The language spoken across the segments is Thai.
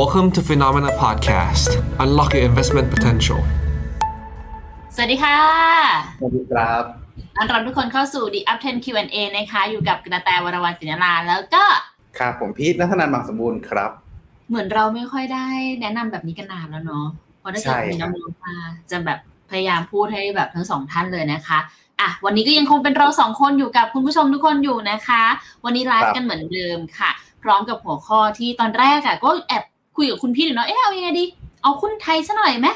Welcome to Phenomena Podcast. Unlock your investment potential. สวัสดีค่ะ สวัสดีครับต้อนรับทุกคนเข้าสู่ The Up 10 Q&A นะคะ อยู่กับกระแตวรวรรณศินลาแล้วก็ครับผมพีทนัทนันท์บางสมบูรณ์ครับ เหมือนเราไม่ค่อยได้แนะนำแบบนี้กันนานแล้วเนาะเพราะถ้าเกิดใช่มีครับน้ำมันมาจะแบบพยายามพูดให้แบบทั้งสองท่านเลยนะคะอะวันนี้ก็ยังคงเป็นเราสองคนอยู่กับคุณผู้ชมทุกคนอยู่นะคะ วันนี้ไลฟ์กันเหมือนเดิมค่ะ พร้อมกับหัวข้อที่ตอนแรกอะก็แอบ คุยกับคุณพี่อยู่เนาะเอ๊ะเอายังไงดีเอาคุณไทยซะหน่อยไหม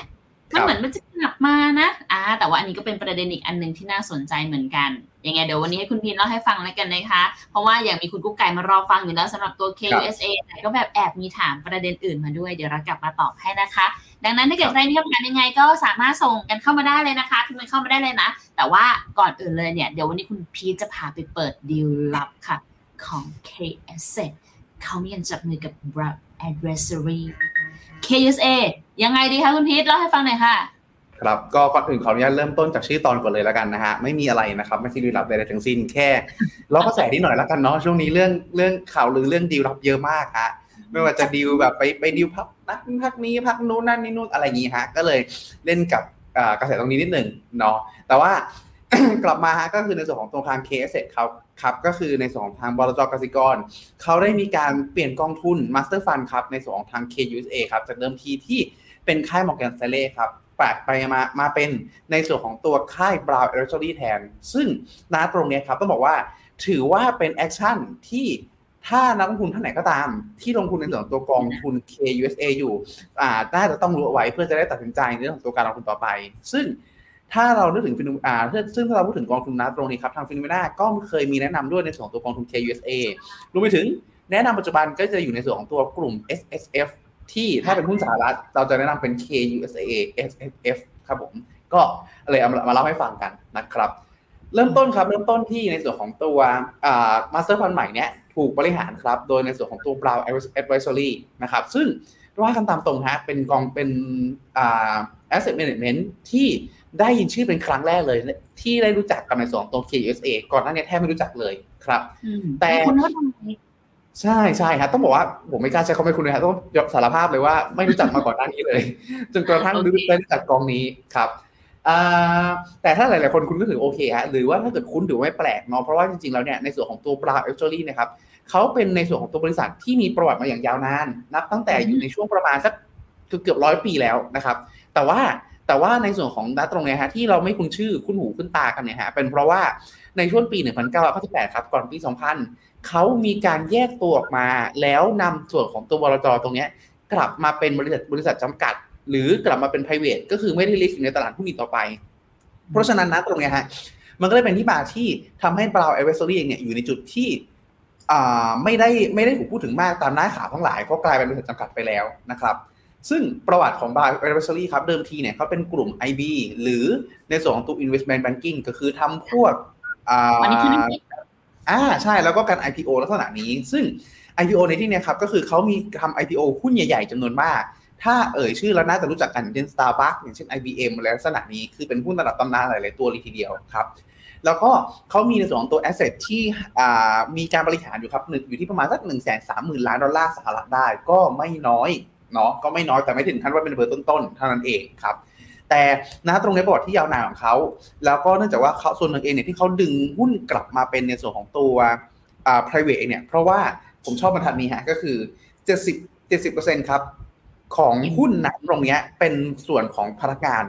มันเหมือนมันจะกลับมานะอ่าแต่ว่าอันนี้ก็เป็นประเด็นอีกอันหนึ่งที่น่าสนใจเหมือนกันยังไงเดี๋ยววันนี้ให้คุณพีนเล่าให้ฟังแล้วกันนะคะ เพราะว่าอย่างมีคุณกุ๊กไก่มารอฟังอยู่แล้วสำหรับตัว KUSA แต่ก็แบบแอบมีถามประเด็นอื่นมาด้วยเดี๋ยวเรากลับมาตอบให้นะคะ ดังนั้นถ้าเกิดใครมีคำถามยังไงก็สามารถส่งกันเข้ามาได้เลยนะคะพิมพ์กันเข้ามาได้เลยนะ แต่ว่าก่อนอื่นเลยเนี่ยเดี๋ยววันนี้คุณพีทจะพาไปเปิดดีลลับค่ะของ KSA เขามีการจับมือกับ Broad Adversary KUSA ยังไงดีคะคุณพีทเล่าให้ฟังหน่อยค่ะ ครับก็ก่อนอื่นขออนุญาตเริ่มต้นจากชื่อตอนก่อนเลยแล้วกันนะฮะไม่มีอะไรนะครับไม่ใช่ดีลลับใดๆทั้งสิ้นแค่ล้อกระแสนิดหน่อยแล้วกันเนาะช่วงนี้เรื่องเรื่องข่าวหรือเรื่องดีลลับเยอะมากฮะไม่ว่าจะดีลแบบไปไปดีลพักนั้นพักนี้พักนู้นนั่นนี่นู่นอะไรอย่างงี้ฮะก็เลยเล่นกับอ่ากระแสตรงนี้นิดหนึ่งเนาะแต่ว่ากลับมาฮะก็คือในส่วนของตรงทาง KS ครับ ครับก็คือในส่วนของทางบลจกสิกร เขาได้มีการเปลี่ยนกองทุน Master Fund ครับในส่วนของทาง KUSA ครับจากเดิมทีที่เป็นค่าย Morgan Stanley ครับแปลไปมามาเป็นในส่วนของตัวค่าย Brown e l e c t o r y แทน ซึ่งณตรงนี้ครับต้องบอกว่าถือว่าเป็นแอคชั่นที่ถ้านักลงทุนท่านไหนก็ตาม ที่ลงทุนในส่วนตัวกองทุน KUSA อยู่อ่าน่าจะต้องรู้เอาไว้เพื่อจะได้ตัดสินใจในเรื่องของตัวการลงทุนต่อไป ซึ่ง ถ้าเรานึกถึงฟินอ่าซึ่งถ้าเราพูดถึงกองทุนนะตรงนี้ครับทางฟิโนเมนาก็เคยมีแนะนำด้วยในส่วนของตัวกองทุน KUSA รวมไปถึงแนะนำปัจจุบันก็จะอยู่ในส่วนของตัวกลุ่ม SSF ที่ถ้าเป็นหุ้นสหรัฐเราจะแนะนำเป็น KUSA SSF ครับผม ก็เลยเอามาเล่าให้ฟังกันนะครับ เริ่มต้นครับเริ่มต้นที่ในส่วนของตัวอ่า Master Fund ใหม่เนี้ยถูกบริหารครับ โดยในส่วนของตัว Brown Advisory นะครับ ซึ่งว่ากันตามตรงฮะเป็นกองเป็นอ่า asset management ที่ ได้ยินชื่อเป็นครั้งแรกเลย ที่ได้รู้จักกับในส่วนของตัว KUSA ก่อนหน้านี้แทบไม่รู้จักเลยครับ แต่คุณเขาทำไมใช่ใช่ครับต้องบอกว่าผมไม่กล้าใช้คำว่าคุณเลยครับต้องยอมสารภาพเลยว่าไม่รู้จักมาก่อนหน้านี้เลย จนกระทั่งรู้ได้รู้จักกองนี้ครับอ่าแต่ถ้าหลาย ๆ คนคุณก็ถือโอเคฮะหรือว่าถ้าเกิดคุณถือว่าไม่แปลกเนาะเพราะว่าจริง ๆ แล้วเนี่ยในส่วนของตัว Brown Actually นะครับเขาเป็นในส่วนของตัวบริษัทที่มีประวัติมาอย่างยาวนาน นับตั้งแต่อยู่ในช่วงประมาณสักเกือบร้อยปีแล้วนะครับ แต่ว่า แต่ว่าในส่วนของนัดตรงเนี้ยฮะที่เราไม่คุ้นชื่อคุ้นหูคุ้นตากันเนี่ยฮะเป็นเพราะว่าในช่วงปี 1998 ครับ ก่อนปี 2000 เขามีการแยกตัวออกมา แล้วนำส่วนของตัวบลจตรงเนี้ยกลับมาเป็นบริษัทบริษัทจำกัด หรือกลับมาเป็น private ก็คือไม่ได้ list อยู่ในตลาดหุ้นอีกต่อไป เพราะฉะนั้นนะตรงเนี้ยฮะมันก็เลยเป็นที่มาที่ทำให้ Brown Advisory เองเนี่ยอยู่ในจุดที่อ่าไม่ได้ไม่ได้ถูกพูดถึงมากตามหน้าข่าวทั้งหลายเพราะกลายเป็นบริษัทจำกัดไปแล้วนะครับ ซึ่งประวัติของ Bar Advisory ครับเดิมทีเนี่ยเขาเป็นกลุ่ม IB หรือในส่วนของตัว investment banking ก็คือทำพวกอ่าอ่าใช่แล้วก็การ IPO ลักษณะนี้ ซึ่ง IPO ในที่เนี้ยครับก็คือเขามีทำ IPO หุ้นใหญ่ๆจำนวนมาก ถ้าเอ่ยชื่อแล้วน่าจะรู้จักกันเช่น Starbucks อย่างเช่น IBM อะไรลักษณะนี้คือเป็นหุ้นระดับตำนานหลายๆตัวเลยทีเดียวครับแล้วก็เขามีในส่วนของตัว asset ที่มีการบริหารอยู่ครับหนึ่งอยู่ที่ประมาณสักหนึ่งแสนสามหมื่นล้านดอลลาร์สหรัฐได้ก็ไม่น้อย เนาะก็ไม่น้อยแต่ไม่ถึงขั้นว่าเป็นเบอร์ต้นๆเท่านั้นเองครับแต่นะตรงในประวัติที่ยาวนานของเขา แล้วก็เนื่องจากว่าเขาส่วนหนึ่งเองเนี่ยที่เขาดึงหุ้นกลับมาเป็นในส่วนของตัวอ่า private เนี่ย เพราะว่าผมชอบบรรทัดนี้ฮะก็คือ 70 70%ครับ ของหุ้นนั้นตรงเนี้ยเป็นส่วนของพนักงาน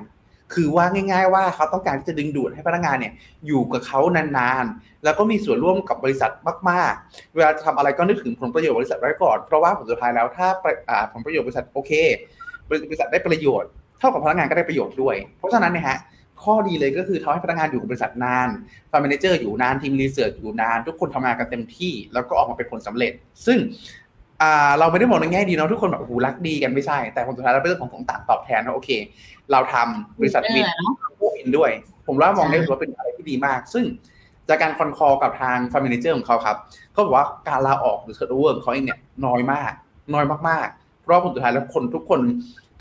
คือว่าง่าย ๆ ว่าเขาต้องการที่จะดึงดูดให้พนักงานเนี่ยอยู่กับเขานานๆ แล้วก็มีส่วนร่วมกับบริษัทมากๆ เวลาจะทำอะไรก็นึกถึงผลประโยชน์บริษัทไว้ก่อน เพราะว่าผลสุดท้ายแล้วถ้าผลประโยชน์บริษัทโอเค บริษัทได้ประโยชน์ เท่ากับพนักงานก็ได้ประโยชน์ด้วย เพราะฉะนั้นเนี่ยฮะข้อดีเลยก็คือทำให้พนักงานอยู่กับบริษัทนาน fund manager อยู่นานทีม research อยู่นาน ทุกคนทำงานกันเต็มที่ แล้วก็ออกมาเป็นผลสำเร็จ ซึ่ง เราไม่ได้มองในแง่ดีเนาะทุกคนแบบโอ้โหรักดีกันไม่ใช่ แต่ผลสุดท้ายแล้วเป็นเรื่องของของต่างตอบแทนนะโอเค เราทำบริษัทมิตรเนาะผู้อินด้วย ผมว่ามองได้ว่าเป็นอะไรที่ดีมาก ซึ่งจากการ con call กับทาง fund manager ของเขาครับเขาบอกว่าการลาออกหรือ turnover ของเขาเองเนี่ยน้อยมาก น้อยมากๆเพราะว่าผลสุดท้ายแล้วคนทุกคน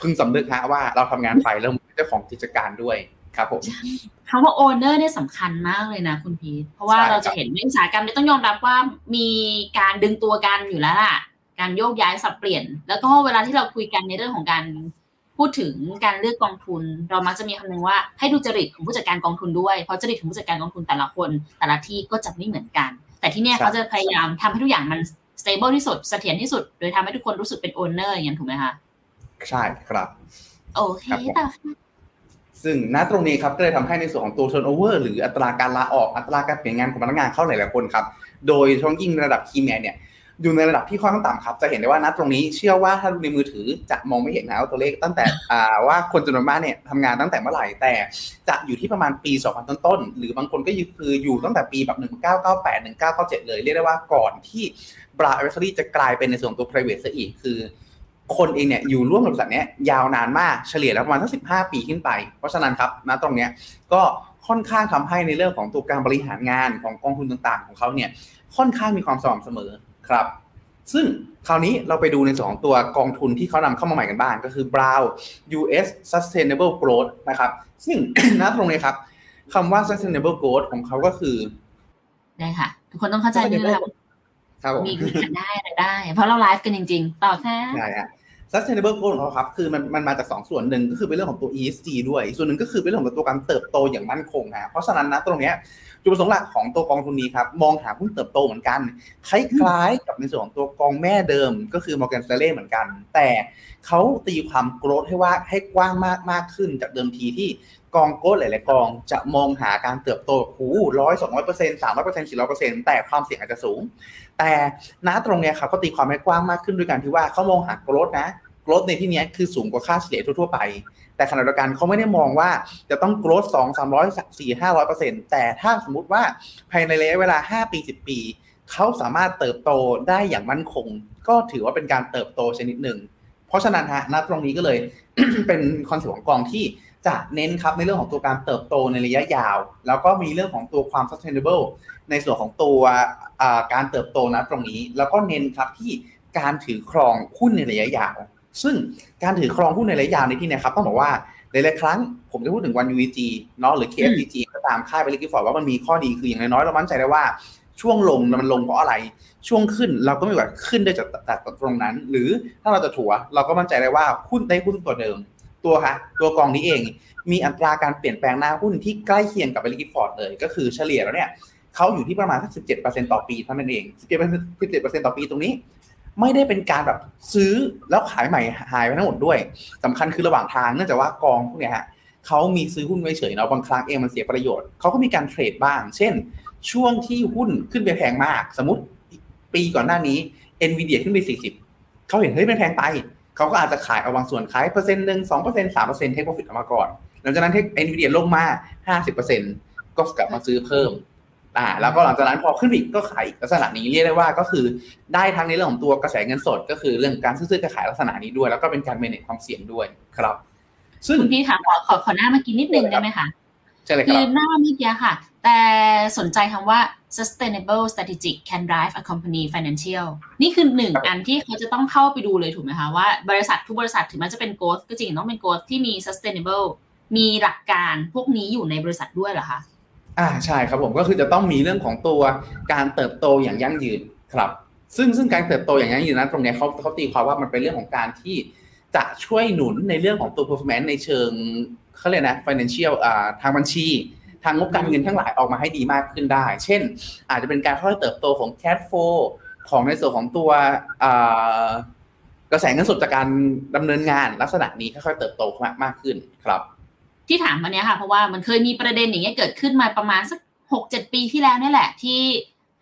พึงสำนึกฮะว่าเราทำงานไปแล้วเป็นเจ้าของกิจการด้วยครับผมคำว่า owner เนี่ยสำคัญมากเลยนะคุณพีทเพราะว่าใช่ครับเราจะเห็นในอุตสาหกรรมเนี่ยต้องยอมรับว่ามีการดึงตัวกันอยู่แล้วล่ะ การโยกย้ายสับเปลี่ยน แล้วก็เวลาที่เราคุยกันในเรื่องของการพูดถึงการเลือกกองทุน เรามักจะมีคำนึงว่าให้ดูจริตของผู้จัดการกองทุนด้วย เพราะจริตของผู้จัดการกองทุนแต่ละคน แต่ละที่ก็จะไม่เหมือนกัน แต่ที่เนี่ยเขาจะพยายามทำให้ทุกอย่างมัน stable ที่สุดเสถียรที่สุด โดยทำให้ทุกคนรู้สึกเป็น owner อย่างนั้นถูกไหมคะใช่ครับโอเคต่อค่ะซึ่งณตรงนี้ครับก็เลยทำให้ในส่วนของตัว turnover หรืออัตราการลาออกอัตราการเปลี่ยนงานของพนักงานเข้าหลายๆคนครับ โดยช่องยิ่งในระดับคีแมนเนี่ย อยู่ในระดับที่ค่อนข้างต่ำครับ จะเห็นได้ว่าณตรงนี้เชื่อว่าถ้าดูในมือถือจะมองไม่เห็นนะว่าตัวเลขตั้งแต่อ่าว่าคนจำนวนมากเนี่ยทำงานตั้งแต่เมื่อไหร่แต่จะอยู่ที่ประมาณปี 2000 ต้นๆหรือบางคนก็คืออยู่ตั้งแต่ปีแบบ 1998 1997 เลย เรียกได้ว่าก่อนที่บราเอเวอรี่จะกลายเป็นในส่วนตัว private ซะอีกคือ คนเองเนี่ยอยู่ร่วมกับบริษัทเนี้ยยาวนานมากเฉลี่ยแล้วประมาณทั้ง15 ปีขึ้นไป เพราะฉะนั้นครับณตรงเนี้ยก็ค่อนข้างทำให้ในเรื่องของตัวการบริหารงานของกองทุนต่างๆ ของเขาเนี่ยค่อนข้างมีความสม่ำเสมอ ครับ ซึ่งคราวนี้เราไปดูในส่วนของตัวกองทุนที่เขานำเข้ามาใหม่กันบ้างก็คือ Brown US Sustainable Growth นะครับ ซึ่งณตรงนี้ครับคำว่า Sustainable Growth ของเขาก็คือ ได้ค่ะ ทุกคนต้องเข้าใจด้วยนะคะครับผมมีคุยกันได้อะไรได้ เพราะเราไลฟ์กันจริง ๆ ต่อค่ะใช่ฮะ sustainable growth ของเขาครับ คือมันมันมาจากสองส่วนหนึ่งก็คือเป็นเรื่องของตัว ESG ด้วย ส่วนหนึ่งก็คือเป็นเรื่องของตัวการเติบโตอย่างมั่นคงฮะเพราะฉะนั้นนะตรงเนี้ย จุดประสงค์หลักของตัวกองทุนนี้ครับ มองหาหุ้นเติบโตเหมือนกัน คล้ายๆกับในส่วนของตัวกองแม่เดิมก็คือ Morgan Stanley เหมือนกัน แต่เขาตีความ growth ให้ว่าให้กว้างมากมากขึ้นจากเดิมทีที่กองโก้หลายๆกองจะมองหาการเติบโตหูร้อยสองร้อยเปอร์เซ็นต์สามร้อยเปอร์เซ็นต์สี่ร้อยเปอร์เซ็นต์แต่ความเสี่ยงอาจจะสูง แต่ณตรงเนี้ยครับเขาตีความให้กว้างมากขึ้นด้วยการที่ว่าเขามองหา growth นะ growth ในที่นี้คือสูงกว่าค่าเฉลี่ยทั่วๆไป แต่ขณะเดียวกันเขาไม่ได้มองว่าจะต้อง growth สองสามร้อยสี่ห้าร้อยเปอร์เซ็นต์แต่ถ้าสมมติว่าภายในระยะเวลาห้าปีสิบปีเขาสามารถเติบโตได้อย่างมั่นคง ก็ถือว่าเป็นการเติบโตชนิดหนึ่ง เพราะฉะนั้นฮะณตรงนี้ก็เลยเป็นคอนเซ็ปต์ของกองที่จะเน้นครับในเรื่องของตัวการเติบโตในระยะยาว แล้วก็มีเรื่องของตัวความ sustainable ในส่วนของตัวการเติบโตนะตรงนี้ แล้วก็เน้นครับที่การถือครองหุ้นในระยะยาว ซึ่งการถือครองหุ้นในระยะยาวในที่นี้ครับต้องบอกว่าหลายๆครั้งผมจะพูดถึงวัน UEG เนาะหรือ KFTG ก็ตามค่าย Baillie Gifford ว่ามันมีข้อดีคืออย่างน้อยเรามั่นใจได้ว่าช่วงลงมันลงเพราะอะไร ช่วงขึ้นเราก็ไม่ว่าขึ้นได้จากจากตรงนั้น หรือถ้าเราจะถัวเราก็มั่นใจได้ว่าหุ้นได้หุ้นตัวเดิม ตัวฮะตัวกองนี้เอง มีอัตราการเปลี่ยนแปลงหน้าหุ้นที่ใกล้เคียงกับ Baillie Gifford เลย ก็คือเฉลี่ยแล้วเนี่ยเขาอยู่ที่ประมาณสักสิบเจ็ดเปอร์เซ็นต่อปีเท่านั้นเองสิบเจ็ต่อปีตรงนี้ ไม่ได้เป็นการแบบซื้อแล้วขายใหม่หายไปทั้งหมดด้วยสำคัญคือระหว่างทางเนื่องจากว่ากองพวกเนี้ยฮะเขามีซื้อหุ้นไว้เฉยเนาะบางครั้งเองมันเสียประโยชน์เขาก็มีการเทรดบ้าง เช่น ช่วงที่หุ้นขึ้นไปแพงมาก สมมติปีก่อนหน้านี้ NVIDIA ขึ้นไป 40เขาเห็นเฮ้ยมันแพงไปเขาก็อาจจะขายเอาบางส่วนขายเปอร์เซ็นต์หนึ่งสองเปอร์เซ็นต์สามเปอร์เซ็นต์เทคโปรฟิตออกมาก่อนหลังจากนั้นเทค NVIDIA ลงมาห้าสิบเปอร์เซ็นต์ก็กลับมาซื้อเพิ่ม อ่าแล้วก็หลังจากนั้นพอขึ้นอีกก็ขายอีกลักษณะนี้เรียกได้ว่าก็คือได้ทั้งในเรื่องของตัวกระแสเงินสด ก็คือเรื่องการซื้อขายลักษณะนี้ด้วย แล้วก็เป็นการ manage ความเสี่ยงด้วยครับ ซึ่งคุณพี่ค่ะขอขอขอหน้าเมื่อกี้นิดนึงได้ไหมคะใช่เลยคคืรัอบหน้าเมื่อกี้ค่ะ แต่สนใจคำว่า sustainable strategic can drive a company financial นี่คือหนึ่งครับอันที่เขาจะต้องเข้าไปดูเลยถูกไหมคะว่าบริษัททุกบริษัทถึงแม้จะเป็น growth ก็จริงต้องเป็น growth ที่มี sustainable มีหลักการพวกนี้อยู่ในบริษัทด้วยเหรอคะ อ่าใช่ครับผมก็คือจะต้องมีเรื่องของตัวการเติบโตอย่างยั่งยืนครับ ซึ่งซึ่งการเติบโตอย่างยั่งยืนนั้นตรงนี้เขาเขาตีความว่ามันเป็นเรื่องของการที่จะช่วยหนุนในเรื่องของตัว performance ในเชิงเขาเรียกนะ financial อ่าทางบัญชี ทางงบการเงินทั้งหลายออกมาให้ดีมากขึ้นได้ เช่น อาจจะเป็นการค่อยๆเติบโตของ cash flow ของในส่วนของตัวอ่ากระแสเงินสดจากการดำเนินงานลักษณะนี้ค่อยๆเติบโตมากมากขึ้นครับ ที่ถามมาเนี้ยค่ะ เพราะว่ามันเคยมีประเด็นอย่างเงี้ยเกิดขึ้นมาประมาณสักหกเจ็ดปีที่แล้วนี่แหละ ที่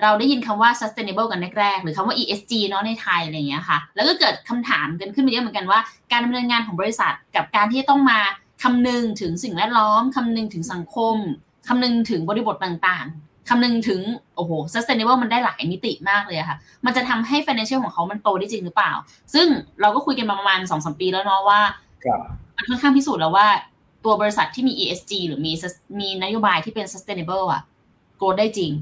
เราได้ยินคำว่า sustainable กันแรกๆ หรือคำว่า ESG เนาะในไทยอะไรอย่างเงี้ยค่ะ แล้วก็เกิดคำถามกันขึ้นมาเยอะเหมือนกันว่า การดำเนินงานของบริษัทกับการที่ต้องมาคำนึงถึงสิ่งแวดล้อมคำนึงถึงสังคมคำนึงถึงบริบทต่างๆคำนึงถึง โอ้โห sustainable มันได้หลายมิติมากเลยอะค่ะ มันจะทำให้ financial ของเขามันโตได้จริงหรือเปล่า ซึ่งเราก็คุยกันมาประมาณสองสมปีแล้วเนาะว่าครับมันค่อนข้างพิสูจน์แล้วว่า ตัวบริษัทที่มี ESG หรือมีมีนโยบายที่เป็น sustainable อะ growth ได้จริง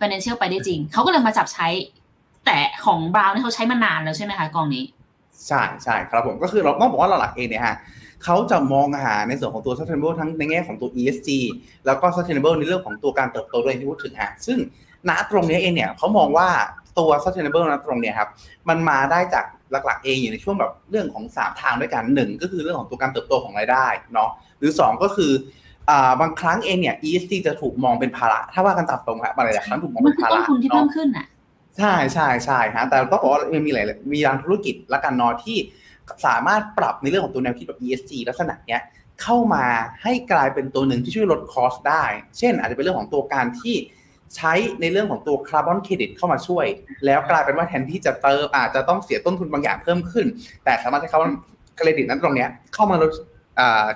financial ไปได้จริง เขาก็เลยมาจับใช้ แต่ของบราวน์เนี่ยเขาใช้มานานแล้วใช่ไหมคะกองนี้ใช่ใช่ครับผมก็คือเราต้องบอกว่าหลักๆเองเนี่ยฮะเขาจะมองหาในส่วนของตัว sustainable ทั้งในแง่ของตัว ESG แล้วก็ sustainable ในเรื่องของตัวการเติบโตด้วยที่พูดถึงฮะซึ่งณตรงนี้เองเนี่ยเขามองว่าตัว sustainable นะตรงเนี้ยครับมันมาได้จาก หลักๆเองอยู่ในช่วงแบบเรื่องของสามทางด้วยกันหนึ่งก็คือเรื่องของตัวการเติบโตของรายได้เนาะหรือสองก็คืออ่าบางครั้งเองเนี่ย ESG จะถูกมองเป็นภาระ ถ้าว่ากันตามตรงครับบางหลายๆครั้งถูกมองมัเป็นนคือภาต้นระทุนที่เพิ่เนาะมขึ้นอะใช่ใช่ใช่ฮะแต่ต้องบอกว่ามันมีหลายมีทางธุรกิจและการนอที่สามารถปรับในเรื่องของตัวแนวคิดแบบ ESG ลักษณะเนี้ยเข้ามาให้กลายเป็นตัวหนึ่งที่ช่วยลดคอสได้ เช่น อาจจะเป็นเรื่องของตัวการที่ ใช้ในเรื่องของตัวคาร์บอนเครดิตเข้ามาช่วย แล้วกลายเป็นว่าแทนที่จะเดิมอาจจะต้องเสียต้นทุนบางอย่างเพิ่มขึ้น แต่สามารถใช้คาร์บอนเครดิตนั้นตรงนี้เข้ามาลด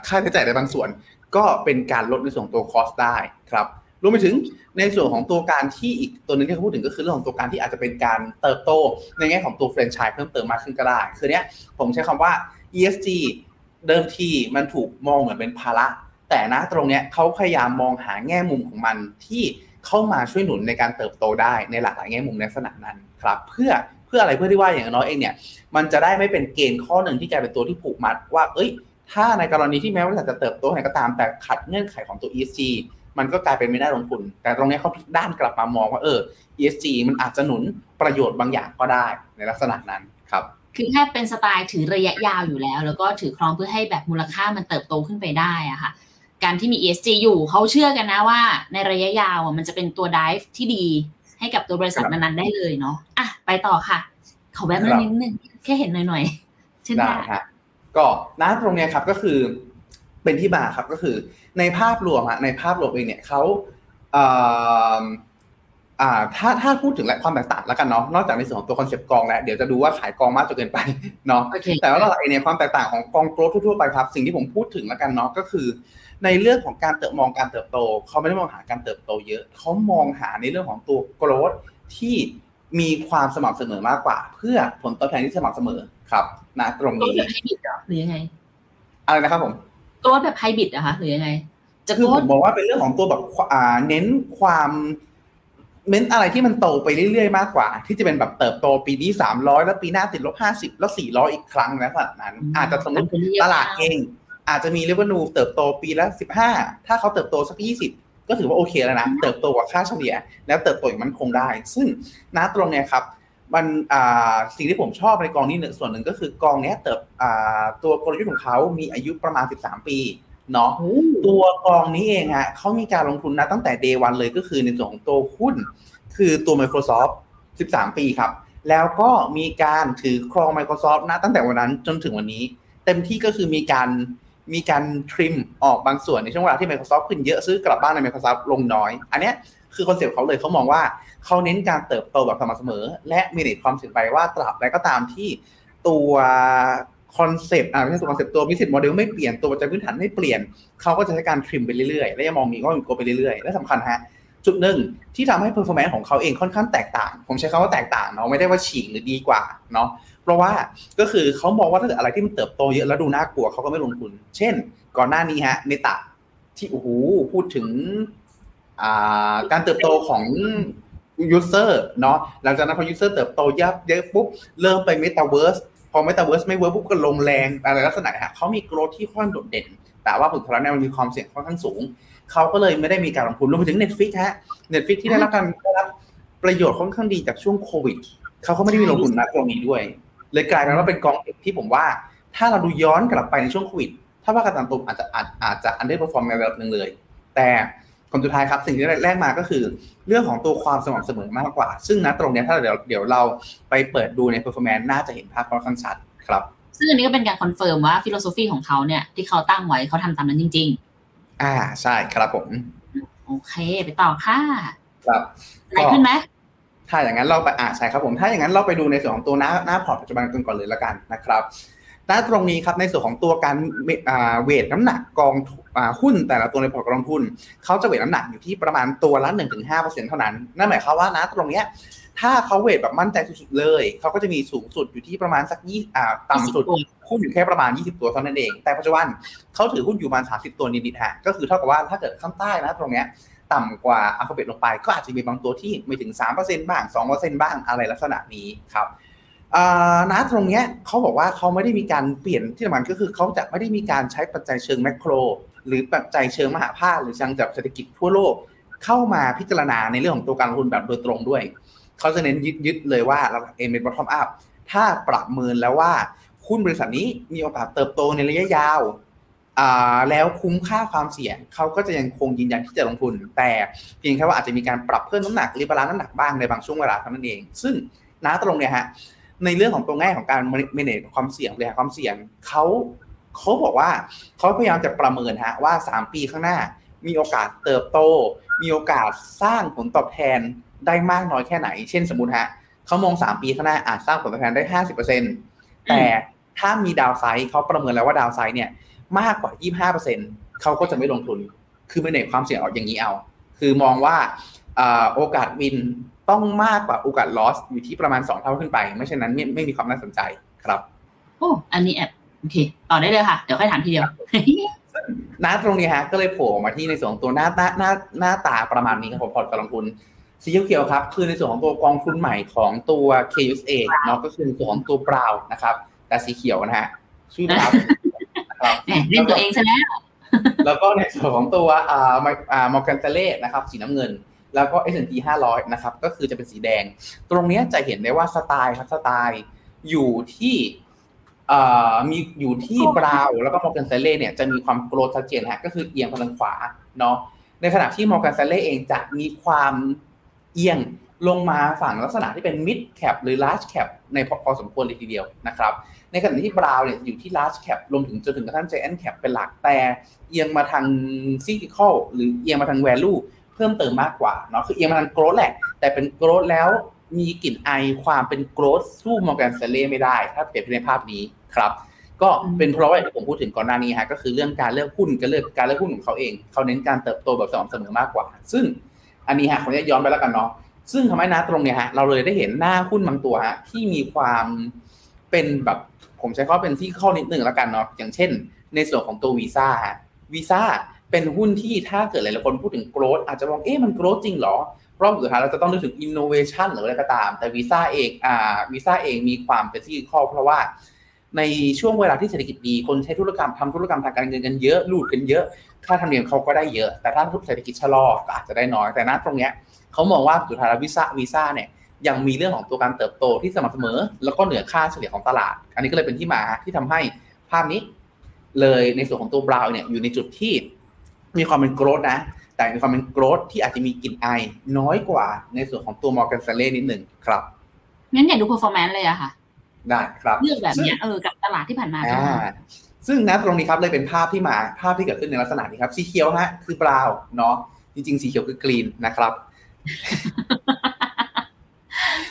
ค่าใช้จ่ายในบางส่วน ก็เป็นการลดในส่วนตัว cost ได้ครับรวมไปถึงในส่วนของตัวการที่อีกตัวหนึงที่เขาพูดถึงก็คือเรื่องของตัวการที่อาจจะเป็นการเติบโต ในแง่ของตัวแฟรนไชส์เพิ่มเติมมากขึ้นก็ได้ คือเนี้ยผมใช้คำว่า ESG เดิมทีมันถูกมองเหมือนเป็นภาระ แต่นะตรงเนี้ยเขาพยายามมองหาแง่มุมของมันที่ เข้ามาช่วยหนุนในการเติบโตได้ในหลากหลายแง่มุมในลักษณะนั้นครับเพื่อเพื่ออะไรเพื่อที่ว่าอย่างน้อยเองเนี่ยมันจะได้ไม่เป็นเกณฑ์ข้อหนึ่งที่กลายเป็นตัวที่ผูกมัดว่า เอ้ย ถ้าในกรณีที่แม้ว่าจะเติบโตไหนก็ตาม แต่ขัดเงื่อนไขของตัว ESG มันก็กลายเป็นไม่ได้ลงทุน แต่ตรงนี้เขาพลิกด้านกลับมามองว่าเออ ESG มันอาจจะหนุนประโยชน์บางอย่างก็ได้ในลักษณะนั้นครับคือแค่เป็นสไตล์ถือระยะยาวอยู่แล้ว แล้วก็ถือครองเพื่อให้แบบมูลค่ามันเติบโตขึ้นไปได้อะค่ะ การที่มี ESG อยู่เขาเชื่อกันนะว่า ในระยะยาวอะมันจะเป็นตัว dive ที่ดีให้กับตัวบริษัทครับนั้นๆได้เลยเนาะอะไปต่อค่ะ ขอแวะมาครับนิดนึงแค่เห็นหน่อยๆเช่นได้ได้ฮะก็ณตรงเนี้ยครับก็คือเป็นที่มาครับก็คือ ในภาพรวมอะในภาพรวมเองเนี่ยเขาเอ่ออ่าถ้าถ้าพูดถึงและความแตกต่างแล้วกันเนาะนอกจากในส่วนของตัวคอนเซปต์กองแล้วเดี๋ยวจะดูว่าขายกองมากจนเกินไปเนาะโอเคแต่ว่าเราเองเนี่ยความแตกต่างของกองโกลด์ทั่วๆไปครับ สิ่งที่ผมพูดถึงแล้วกันเนาะก็คือ ในเรื่องของการเติบมองการเติบโต เขาไม่ได้มองหาการเติบโตเยอะ เขามองหาในเรื่องของตัวโกลด์ที่มีความสม่ำเสมอมากกว่า เพื่อผลตอบแทนที่สม่ำเสมอครับณตรงตัวนี้แบบไฮบริดเหรอหรือยังไง อะไรนะครับผมตัวแบบไฮบริดอะคะหรือยังไงจะคือโกผมบอกว่าเป็นเรื่องของตัวแบบอ่าเน้นความเน้นอะไรที่มันโตไปเรื่อยๆมากกว่า ที่จะเป็นแบบเติบโตปีนี้สามร้อยแล้วปีหน้าติดลบห้าสิบแล้วสี่ร้อยอีกครั้งนะขนาดนั้น อาจจะสมมติตลาดเอง อาจจะมีเรเวนูเติบโตปีละสิบห้าถ้าเขาเติบโตสักยี่สิบก็ถือว่าโอเคแล้วนะ เติบโตกว่าค่าเฉลี่ย แล้วเติบโตอย่างมันคงได้ ซึ่งณตรงเนี้ยครับมันอ่าสิ่งที่ผมชอบในกองนี้หนึ่งส่วนหนึ่งก็คือกองเนี้ยเติบอ่าตัวกลยุทธ์ของเขามีอายุประมาณ 13 ปีเนาะโอ้ตัวกองนี้เองฮะเขามีการลงทุนนะตั้งแต่ day one เลยก็คือในส่วนของตัวหุ้น คือตัว Microsoft 13 ปีครับ แล้วก็มีการถือครอง Microsoft นะตั้งแต่วันนั้นจนถึงวันนี้ เต็มที่ก็คือมีการ มีการ trim ออกบางส่วนในช่วงเวลาที่ Microsoft ขึ้นเยอะซื้อกลับบ้างใน Microsoft ลงน้อย อันเนี้ยคือคอนเซ็ปต์เขาเลยเขามองว่าเขาเน้นการเติบโตแบบสม่ำเสมอ และ manage ความเสี่ยงไปว่าตราบใดก็ตามที่ตัวคอนเซปต์อ่าไม่ใช่ตัวคอนเซปต์ตัว business model ไม่เปลี่ยนตัวปัจจัยพื้นฐานไม่เปลี่ยน เขาก็จะใช้การ trim ไปเรื่อยๆ และยังมองมีก็มีโกไปเรื่อยๆ และสำคัญฮะ จุดหนึ่งที่ทำให้ performance ของเขาเองค่อนข้างแตกต่าง ผมใช้คำว่าแตกต่างเนาะไม่ได้ว่าฉีกหรือดีกว่าเนาะ เพราะว่าก็คือเขามองว่าถ้าเกิดอะไรที่มันเติบโตเยอะแล้วดูน่ากลัวเขาก็ไม่ลงทุน เช่น ก่อนหน้านี้ฮะ Meta ที่โอ้โหพูดถึงการเติบโตของ user เนาะหลังจากนั้นพอ user เติบโตยับเยอะปุ๊บ เริ่มไป metaverse พอ metaverse ไม่ work ปุ๊บก็ลงแรงอะไรลักษณะฮะเขามี growth ที่ค่อนโดดเด่น แต่ว่าผลตอบรับเนี่ยมันมีความเสี่ยงค่อนข้างสูง เขาก็เลยไม่ได้มีการลงทุนรวมไปถึง Netflix ฮะ Netflix ที่ได้รับการได้รับประโยชน์ค่อนข้างดีจากช่วงโควิดเขาก็ไม่ได้มีลงทุนนะตรงนี้ด้วย เลยกลายเป็นว่าเป็นกองเก็บที่ผมว่า ถ้าเราดูย้อนกลับไปในช่วงโควิด ถ้าว่ากันตามตรงอาจจะอาจอาจจะ underperform ในระดับหนึ่งเลย แต่ผลสุดท้ายครับ สิ่งที่แลกมาก็คือ เรื่องของตัวความสม่ำเสมอมากกว่า ซึ่งนะตรงเนี้ยถ้าเดี๋ยวเดี๋ยวเราไปเปิดดูใน performance น่าจะเห็นภาพค่อนข้างชัดครับ ซึ่งอันนี้ก็เป็นการ confirm ว่า philosophy ของเขาเนี่ยที่เขาตั้งไว้เขาทำตามนั้นจริงอ่าใช่ครับผมๆโอเค ไปต่อค่ะ ครับอะไรขึ้นไหม ถ้าอย่างนั้นเราไปอ่าใช่ครับผมถ้าอย่างนั้นเราไปดูในส่วนของตัวหน้าหน้าพอร์ตปัจจุบันกันก่อนเลยละกันนะครับหน้าตรงนี้ครับในส่วนของตัวการอ่าเวทน้ำหนักกองอ่าหุ้นแต่ละตัวในพอร์ตกองทุนเขาจะเวทน้ำหนักอยู่ที่ประมาณตัวละ1-5%เท่านั้น นั่นหมายความว่านะตรงเนี้ยถ้าเขาเวทแบบมั่นใจสุดๆเลย เขาก็จะมีสูงสุดอยู่ที่ประมาณสักยี่อ่าต่ำสุดหุ้นอยู่แค่ประมาณ 20 ตัวเท่านั้นเอง แต่ปัจจุบันเขาถือหุ้นอยู่ประมาณ 30 ตัวนิดๆฮะก็คือเท่ากับว่าถ้าเกิดข้างใต้นะตรงเนี้ย ต่ำกว่าอัลฟาเบตลงไป ก็อาจจะมีบางตัวที่ไม่ถึง 3%บ้าง 2%บ้างอะไรลักษณะนี้ครับอ่านะตรงเนี้ยเขาบอกว่าเขาไม่ได้มีการเปลี่ยนที่สำคัญก็คือเขาจะไม่ได้มีการใช้ปัจจัยเชิง macro หรือปัจจัยเชิงมหภาคหรือเชิงจากเศรษฐกิจทั่วโลกเข้ามาพิจารณาในเรื่องของตัวการลงทุนแบบโดยตรงด้วย เขาจะเน้นยึดยึดเลยว่าระดับ M เป็น bottom up ถ้าประเมินแล้วว่าหุ้นบริษัทนี้มีโอกาสเติบโตในระยะยาว แล้วคุ้มค่าความเสี่ยงเขาก็จะยังคงยืนยันที่จะลงทุน แต่เพียงแค่ว่าอาจจะมีการปรับเพิ่มน้ำหนัก rebalance น้ำหนักบ้างในบางช่วงเวลาเท่านั้นเอง ซึ่งน้าตรงเนี่ยฮะในเรื่องของตัวแง่ของการ manage ความเสี่ยงบริหารความเสี่ยงเขาเขาบอกว่าเขาพยายามจะประเมินฮะว่า 3 ปีข้างหน้า มีโอกาสเติบโต มีโอกาสสร้างผลตอบแทนได้มากน้อยแค่ไหน เช่นสมมติฮะเขามอง 3 ปีข้างหน้าอาจสร้างผลตอบแทนได้ 50%แต่ถ้ามีดาวไซด์เขาประเมินแล้วว่าดาวไซด์เนี่ย มากกว่า 25%เขาก็จะไม่ลงทุน คือไม่เนความเสี่ยงออกอย่างนี้เอา คือมองว่าโอกาสวินต้องมากกว่าโอกาสลอสอยู่ที่ประมาณ 2 เท่าขึ้นไป ไม่เช่นนั้นไม่ไม่มีความน่าสนใจครับ โอ้ อันนี้แอบโอเค ต่อได้เลยค่ะ เดี๋ยวค่อยถามทีเดียวน้าตรงนี้ฮะ ก็เลยโผล่มาที่ในส่วนของตัวหน้าหน้าหน้าหน้าตาประมาณนี้ครับผมพอร์ตการลงทุนสีเขียวครับ คือในส่วนของตัวกองทุนใหม่ของตัว KUSA เนาะก็คือส่วนของตัวบราวนะครับ แต่สีเขียวนะฮะชื่อราวนะครับ เล่นตัวเองซะแล้ว แล้วก็ในส่วนของตัวอ่าอ่า Morgan Stanley นะครับสีน้ำเงิน แล้วก็ S&P 500 นะครับ ก็คือจะเป็นสีแดง ตรงนี้จะเห็นได้ว่าสไตล์ครับสไตล์อยู่ที่มีอยู่ที่ Brown แล้วก็ Morgan Stanley เนี่ยจะมีความ growth ชัดเจนฮะก็คือเอียงไปทางขวาเนาะในขณะที่ Morgan Stanley เองจะมีความเอียงลงมาฝั่งลักษณะที่เป็น mid cap หรือ large cap ในพอสมควรเลยทีเดียวนะครับ ในขณะที่บราวเนี่ยอยู่ที่ large cap รวมถึงจนถึงกระทั่ง giant cap เป็นหลักแต่เอียงมาทาง cyclical หรือเอียงมาทาง value เพิ่มเติมมากกว่าเนาะคือเอียงมาทาง growth แหละ แต่เป็น growth แล้วมีกลิ่นไอความเป็น growth สู้มอร์แกนเซเล่ไม่ได้ ถ้าเปรียบในภาพนี้ครับก็เป็นเพราะว่าที่ผมพูดถึงก่อนหน้านี้ฮะก็คือเรื่องการเลือกหุ้นการเลือกการเลือกหุ้นของเขาเอง เขาเน้นการเติบโตแบบสม่ำเสมอมากกว่า ซึ่งอันนี้ฮะผมจะย้อนไปแล้วกันเนาะซึ่งทำให้นะตรงเนี้ยฮะเราเลยได้เห็นหน้าหุ้นบางตัวฮะที่มีความเป็นแบบ ผมใช้ข้อเป็นที่ข้อนิดหนึ่งแล้วกันเนาะอย่างเช่น ในส่วนของตัววีซ่าวีซ่าเป็นหุ้นที่ถ้าเกิดหลายๆคนพูดถึง growth อาจจะมองเอ๊ะมัน growth จริงหรอรอบสุดท้ายเราจะต้องนึกถึงอินโนเวชันหรืออะไรก็ตาม แต่วีซ่าเองอ่าวีซ่าเองมีความเป็นที่ข้อเพราะว่าในช่วงเวลาที่เศรษฐกิจดี คนใช้ธุรกรรมทำธุรกรรมทางการเงินกันเยอะรูดกันเยอะ ค่าธรรมเนียมเขาก็ได้เยอะ แต่ถ้าเศรษฐกิจชะลอก็อาจจะได้น้อยแต่ณตรงเนี้ยเขามองว่าสุดท้ายวีซ่าวีซ่าเนี่ย ยังมีเรื่องของตัวการเติบโตที่สม่ำเสมอ แล้วก็เหนือค่าเฉลี่ยของตลาด อันนี้ก็เลยเป็นที่มาที่ทำให้ภาพนี้ เลยในส่วนของตัว Brown เนี่ยอยู่ในจุดที่มีความเป็น growth นะ แต่มีความเป็น growth ที่อาจจะมีกลิ่นไอน้อยกว่าในส่วนของตัว Morgan Stanley นิดหนึ่งครับงั้นอยากดู performance เลยอะค่ะ ได้ครับเลือกแบบเนี้ยเออกับตลาดที่ผ่านมาซึ่งนะตรงนี้ครับเลยเป็นภาพที่มาภาพที่เกิดขึ้นในลักษณะนี้ครับ สีเขียวฮะคือบราวเนาะจริงๆ สีเขียวคือกรีนนะครับ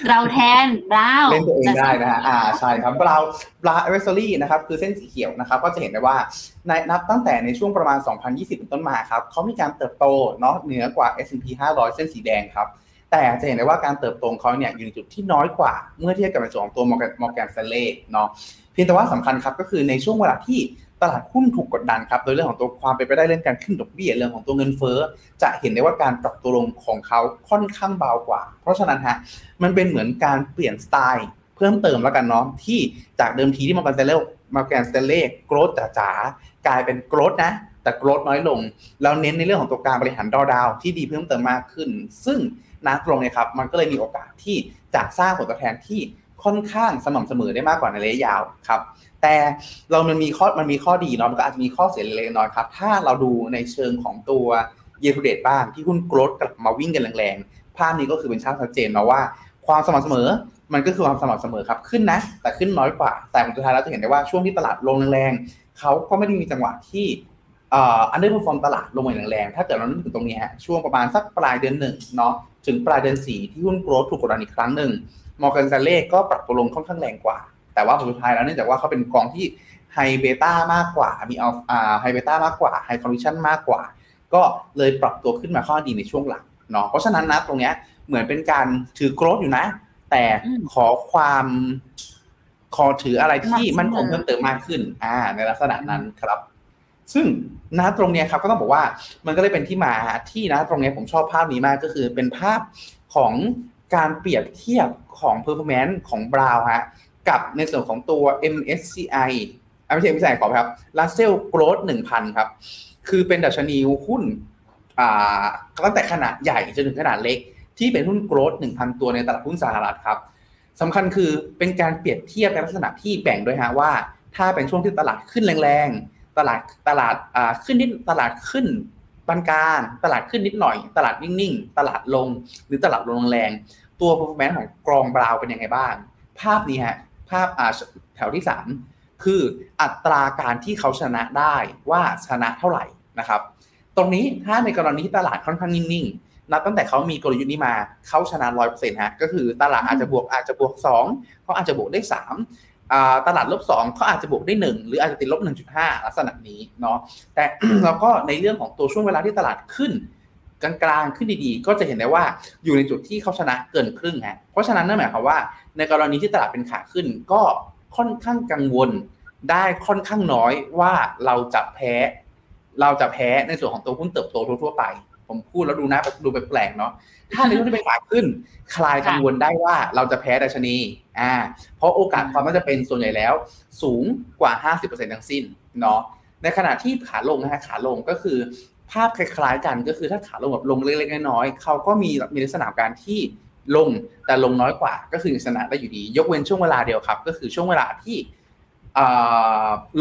เราแทนบราวเล่นตัวเองได้นะฮะอ่าใช่ครับบราวบราวเอเวอร์รี่นะครับคือเส้นสีเขียวนะครับก็จะเห็นได้ว่าในนับตั้งแต่ในช่วงประมาณ 2020 เป็นต้นมาครับเขามีการเติบโตเนาะเหนือกว่า S&P 500 เส้นสีแดงครับแต่จะเห็นได้ว่าการเติบโตของเขาเนี่ยอยู่ในจุดที่น้อยกว่า เมื่อเทียบกับในส่วนของตัว Morgan Morgan Stanley เนาะเพียงแต่ว่าสำคัญครับก็คือในช่วงเวลาที่ ตลาดหุ้นถูกกดดันครับ โดยเรื่องของตัวความเป็นไปได้เรื่องการขึ้นดอกเบี้ยเรื่องของตัวเงินเฟ้อ จะเห็นได้ว่าการปรับตัวลงของเขาค่อนข้างเบากว่า เพราะฉะนั้นฮะมันเป็นเหมือนการเปลี่ยนสไตล์เพิ่มเติมแล้วกันเนาะที่จากเดิมทีที่ Morgan Stanley Morgan Stanley growth จ๋ากลายเป็น growth นะ แต่ growth น้อยลงแล้วเน้นในเรื่องของตัวการบริหารดอดาวที่ดีเพิ่มเติมมากขึ้น ซึ่งน้ำตรงเนี่ยครับมันก็เลยมีโอกาสที่จะสร้างผลตอบแทนที่ค่อนข้างสม่ำเสมอได้มากกว่าในระยะยาวครับ แต่เรามันมีข้อมันมีข้อดีเนาะมันก็อาจจะมีข้อเสียเล็กน้อยครับ ถ้าเราดูในเชิงของตัวเยทูเดตบ้างที่หุ้นโกรดกลับมาวิ่งกันแรงๆภาพนี้ก็คือเป็นชาติชัดเจนนะว่า ความสม่ำเสมอมันก็คือความสม่ำเสมอครับขึ้นนะ แต่ขึ้นน้อยกว่า แต่สุดท้ายเราจะเห็นได้ว่าช่วงที่ตลาดลงแรงๆเขาก็ไม่ได้มีจังหวะที่underperform ตลาดลงมาแรงๆถ้าเกิดเรานึกถึงตรงนี้ฮะช่วงประมาณสักปลายเดือนหนึ่งเนาะถึงปลายเดือนสี่ที่หุ้น growth ถูกกดดันอีกครั้งหนึ่ง Morgan Stanley ก็ปรับตัวลงค่อนข้างแรงกว่า แต่ว่าผลสุดท้ายแล้วเนื่องจากว่าเขาเป็นกองที่ high beta มากกว่า มีเอาอ่า high beta มากกว่า high conviction มากกว่า ก็เลยปรับตัวขึ้นมาข้อดีในช่วงหลังเนาะเพราะฉะนั้นนะตรงเนี้ยเหมือนเป็นการถือ growth อยู่นะ แต่ขอความขอถืออะไรที่มันคงเพิ่มเติมมากขึ้น อ่า ในลักษณะนั้นครับ ซึ่งนะตรงเนี้ยครับก็ต้องบอกว่ามันก็เลยเป็นที่มาที่นะตรงเนี้ยผมชอบภาพนี้มากก็คือเป็นภาพของการเปรียบเทียบของ performance ของบราวฮะ กับในส่วนของตัว MSCI ไม่ใช่ MSCI ขอครับ Russell Growth 1,000 ครับ คือเป็นดัชนีหุ้นตั้งแต่ขนาดใหญ่จนถึงขนาดเล็ก ที่เป็นหุ้นโกรด1,000 ตัวในตลาดหุ้นสหรัฐครับสำคัญคือเป็นการเปรียบเทียบในลักษณะที่แบ่งด้วยฮะว่า ถ้าเป็นช่วงที่ตลาดขึ้นแรงๆ ตลาดตลาดขึ้นนิดตลาดขึ้นปานกลางตลาดขึ้นนิดหน่อย ตลาดนิ่งๆ ตลาดลง หรือตลาดลงแรง ตัว performance ของกรองบราวเป็นยังไงบ้าง ภาพนี้ฮะ ภาพอ่าแถวที่ 3 คืออัตราการที่เขาชนะได้ว่าชนะเท่าไหร่นะครับ ตรงนี้ถ้าในกรณีที่ตลาดค่อนข้างนิ่งๆนับตั้งแต่เขามีกลยุทธ์นี้มาเขาชนะร้อยเปอร์เซ็นต์ฮะก็คือตลาดอาจจะบวกอาจจะบวกสองเขาอาจจะบวกได้สามตลาดลบสองเขาอาจจะบวกได้หนึ่งหรืออาจจะติดลบหนึ่งจุดห้าลักษณะนี้เนาะแต่เราก็ในเรื่องของตัวช่วงเวลาที่ตลาดขึ้นกลางๆขึ้นดีๆ ก็จะเห็นได้ว่าอยู่ในจุดที่เขาชนะเกินครึ่งฮะเพราะฉะนั้นนั่นหมายความว่า ในกรณีที่ตลาดเป็นขาขึ้น ก็ค่อนข้างกังวลได้ค่อนข้างน้อยว่าเราจะแพ้ เราจะแพ้ในส่วนของตัวหุ้นเติบโตทั่วๆไป ผมพูดแล้วดูนะดูแปลกๆเนาะถ้าในช่วงที่เป็นขาขึ้น คลายกังวลได้ว่าเราจะแพ้ดัชนีอ่าเพราะโอกาสความน่าจะเป็นส่วนใหญ่แล้ว สูงกว่า 50%ทั้งสิ้นเนาะในขณะที่ขาลงนะฮะขาลงก็คือภาพคล้ายๆกันก็คือถ้าขาลงแบบลงเล็กๆน้อยๆเขาก็มีมีลักษณะการที่ ลงแต่ลงน้อยกว่าก็คือชนะได้อยู่ดี ยกเว้นช่วงเวลาเดียวครับ ก็คือช่วงเวลาที่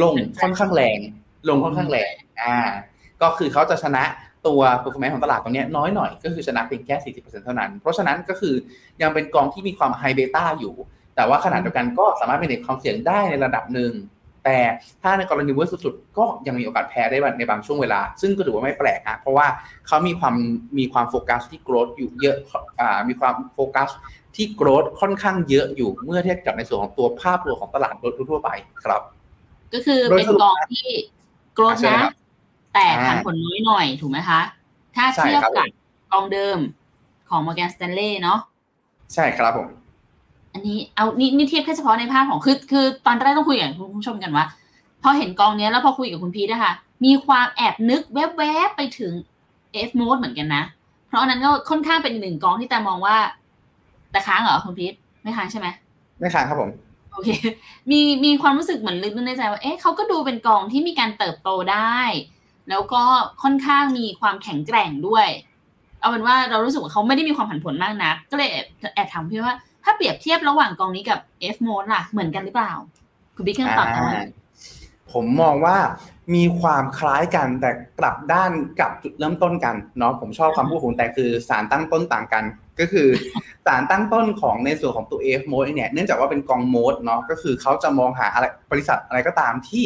ลงค่อนข้างแรง ลงค่อนข้างแรงอ่าก็คือเขาจะชนะตัว performance ของตลาดตรงนี้น้อยหน่อยก็คือชนะเพียงแค่ 40%เท่านั้น เพราะฉะนั้นก็คือยังเป็นกองที่มีความ high beta อยู่ แต่ว่าขณะเดียวกันก็สามารถเป็นความเสี่ยงได้ในระดับหนึ่ง แต่ถ้าในกรณีเวอร์สุดๆ ก็ยังมีโอกาสแพ้ได้ในบางช่วงเวลา ซึ่งก็ถือว่าไม่แปลกนะเพราะว่าเขามีความมีความโฟกัสที่ growth อยู่เยอะอ่ามีความโฟกัสที่ growth ค่อนข้างเยอะอยู่เมื่อเทียบกับในส่วนของตัวภาพรวมของตลาดทั่วไปครับ ก็คือเป็นกองที่โกรธนะ แต่ผันผลน้อยหน่อยถูกไหมคะ ถ้าเทียบกับกองเดิมของ Morgan Stanley เนาะใช่ครับผม อันนี้เอานี่นี่เทียบแค่เฉพาะในภาพของคือคือตอนแรกต้องคุยกับคุณผู้ชมกันว่าพอเห็นกองนี้แล้วพอคุยกับคุณพีทนะคะมีความแอบนึกแวบๆไปถึง F mode เหมือนกันนะ เพราะอันนั้นก็ค่อนข้างเป็นหนึ่งกองที่แต่มองว่า แต่ค้างเหรอคุณพีทไม่ค้างใช่ไหมไม่ค้างครับผมโอเคมีมีความรู้สึกเหมือนลึกในใจว่าเอ๊ะเขาก็ดูเป็นกองที่มีการเติบโตได้ แล้วก็ค่อนข้างมีความแข็งแกร่งด้วย เอาเป็นว่าเรารู้สึกว่าเขาไม่ได้มีความผันผวนมากนัก ก็เลยแอบถามพี่ว่า ถ้าเปรียบเทียบระหว่างกองนี้กับ F mode ล่ะ เหมือนกันหรือเปล่า คุณบิ๊กเครื่องตอบได้ผมมองว่ามีความคล้ายกันแต่กลับด้านกับจุดเริ่มต้นกันเนาะผมชอบคำพูดของแต่คือสารตั้งต้นต่างกัน ก็คือสารตั้งต้นของในส่วนของตัว F mode เนี่ยเนื่องจากว่าเป็นกองโมดเนาะก็คือเขาจะมองหาอะไรบริษัทอะไรก็ตามที่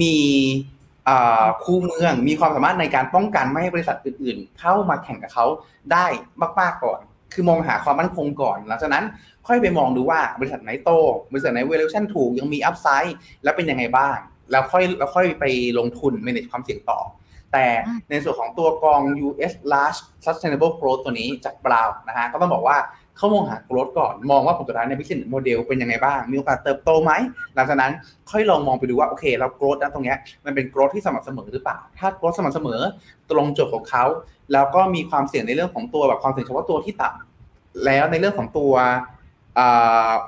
มีคู่เมืองมีความสามารถในการป้องกันไม่ให้บริษัทอื่นๆ เข้ามาแข่งกับเขาได้มากๆก่อน คือมองหาความมั่นคงก่อน หลังจากนั้นค่อยไปมองดูว่าบริษัทไหนโต บริษัทไหนเวลูชันถูกยังมีอัพไซด์แล้วเป็นยังไงบ้าง แล้วค่อยแล้วค่อยไปลงทุน manage ความเสี่ยงต่อ แต่ในส่วนของตัวกอง US Large Sustainable Growth ตัวนี้จากบราวนะฮะก็ต้องบอกว่าเขามองหา growth ก่อน มองว่าผลสุดท้ายใน business model เป็นยังไงบ้าง มีโอกาสเติบโตไหม หลังจากนั้นค่อยลองมองไปดูว่า โอเค เรา growth นะตรงนี้มันเป็น growth ที่สม่ำเสมอหรือเปล่า ถ้า growth สม่ำเสมอ ตรงจุดของเขา แล้วก็มีความเสี่ยงในเรื่องของตัวแบบความเสี่ยงเฉพาะตัวที่ต่ำแล้วในเรื่องของตัว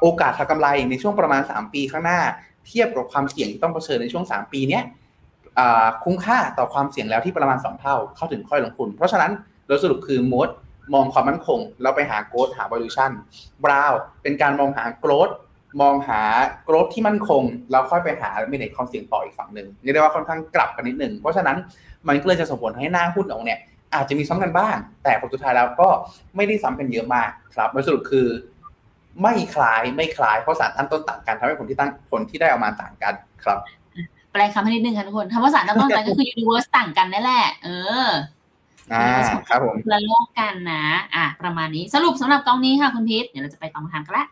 โอกาสทางกำไรในช่วงประมาณ 3 ปีข้างหน้า เทียบกับความเสี่ยงที่ต้องเผชิญในช่วง 3 ปีนี้คุ้มค่าต่อความเสี่ยงแล้วที่ประมาณ 2 เท่าเข้าถึงค่อยลงทุน เพราะฉะนั้นโดยสรุปคือมดมองความมั่นคงแล้วไปหาโกรดหา valuation บราวเป็นการมองหาโกรดมองหาโกรดที่มั่นคงแล้วค่อยไปหาเมเนจความเสี่ยงต่ออีกฝั่งหนึ่งเรียกได้ว่าค่อนข้างกลับกันนิดหนึ่งเพราะฉะนั้นมันก็เลยจะส่งผลให้หน้าหุ้นออกเนี่ย อาจจะมีซ้ำกันบ้าง แต่ผลสุดท้ายแล้วก็ไม่ได้ซ้ำกันเยอะมากครับโดยสรุปคือ ไม่คล้ายไม่คล้ายเพราะสารตั้งต้นต่างกันทำให้ผลที่ตั้งผลที่ได้ออกมาต่างกันครับแปลคำให้นิดนึงค่ะทุกคนคำว่าสารตั้งต้นต่างก็คือ universe ต่างกันนั่นแหละ เอออ่าครับผมละโลกกันนะ อะประมาณนี้สรุปสำหรับกองนี้ค่ะคุณพีทเดี๋ยวเราจะไปตองทางกันละ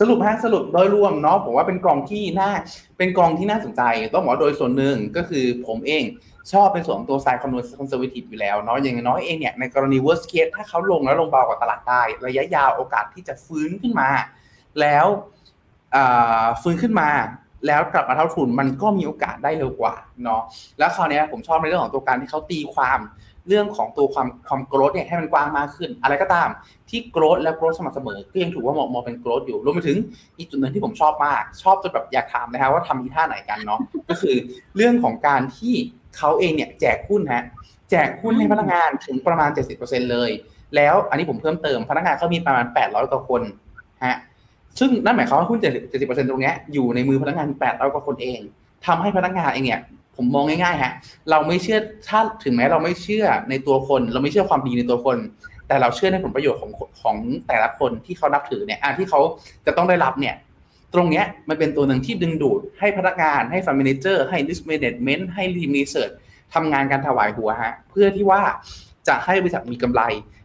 สรุปฮะสรุปโดยรวมเนาะผมว่าเป็นกองที่น่าเป็นกองที่น่าสนใจ ต้องบอกโดยส่วนหนึ่งก็คือผมเอง ชอบเป็นส่วนของตัวสาย con conservative อยู่แล้วเนาะอย่างน้อยเองเนี่ยในกรณี worst case ถ้าเขาลงแล้วลงเบากว่าตลาดได้ระยะยาวโอกาสที่จะฟื้นขึ้นมา แล้วฟื้นขึ้นมา แล้วกลับมาเท่าทุนมันก็มีโอกาสได้เร็วกว่าเนาะแล้วคราวนี้ผมชอบในเรื่องของตัวการที่เขาตีความเรื่องของตัวความความโกรธเนี่ยให้มันกว้างมากขึ้น อะไรก็ตามที่โกรธและโกรธสม่ำเสมอก็ยังถือว่ามองมองเป็นโกรธอยู่รวมไปถึงอีกจุดหนึ่งที่ผมชอบมาก ชอบจนแบบอยากถามนะครับว่าทำมีท่าไหนกันเนาะก็คือเรื่องของการที่ เขาเองเนี่ยแจกหุ้นฮะแจกหุ้นให้พนักงานถึงประมาณ 70%เลย แล้วอันนี้ผมเพิ่มเติมพนักงานเขามีประมาณ 800กว่าคนฮะซึ่งนั่นหมายความว่าหุ้น 70%ตรงนี้อยู่ในมือพนักงาน 800กว่าคนเองทำให้พนักงานเองเนี่ยผมมองง่ายๆฮะเราไม่เชื่อถ้าถึงแม้เราไม่เชื่อในตัวคน เราไม่เชื่อความดีในตัวคน แต่เราเชื่อในผลประโยชน์ของของแต่ละคนที่เขานับถือเนี่ยอ่ที่เขาจะต้องได้รับเนี่ย ตรงเนี้ยมันเป็นตัวหนึ่งที่ดึงดูดให้พนักงานให้ fund manager ให้ risk management ให้ทีม researchทำงานการถวายหัวฮะเพื่อที่ว่าจะให้บริษัทมีกำไร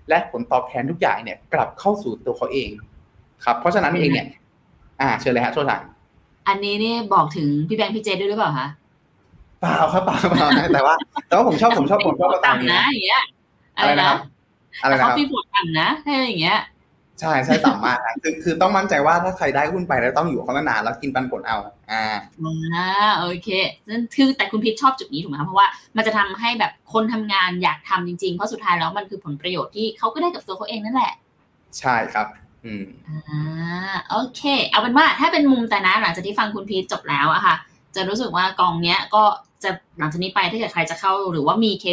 และผลตอบแทนทุกอย่างเนี่ยกลับเข้าสู่ตัวเขาเอง ครับ เพราะฉะนั้นเองเนี่ย อ่าเชิญเลยฮะโทษทางอันนี้นี่บอกถึงพี่แบงค์พี่เจด้วยหรือเปล่าคะเปล่าครับเปล่าเปล่านะแต่ว่าแต่ว่าผมชอบผมชอบผมชอบประตามต่ำนะอย่างเงี้ยอะไรนะครับอะไรนะคเขารับพี่ฝนต่ำนะถ้าอย่างเงี้ย ใช่ใช่ต่ำมากครับคือคือต้องมั่นใจว่าถ้าใครได้หุ้นไปแล้วต้องอยู่กับเขานานๆแล้วกินปันผลเอา อ่าอ่าโอเคนั่นคือแต่คุณพีชชอบจุดนี้ถูกไหมคะเพราะว่ามันจะทำให้แบบคนทำงานอยากทำจริงๆ เพราะสุดท้ายแล้วมันคือผลประโยชน์ที่เขาก็ได้กับตัวเขาเองนั่นแหละ ใช่ครับ อืมอ่าโอเค เอาเป็นว่าถ้าเป็นมุมแต่นะหลังจากที่ฟังคุณพีชจบแล้วอะค่ะ จะรู้สึกว่ากองเนี้ยก็จะหลังจากนี้ไปถ้าเกิดใครจะเข้าหรือว่ามี K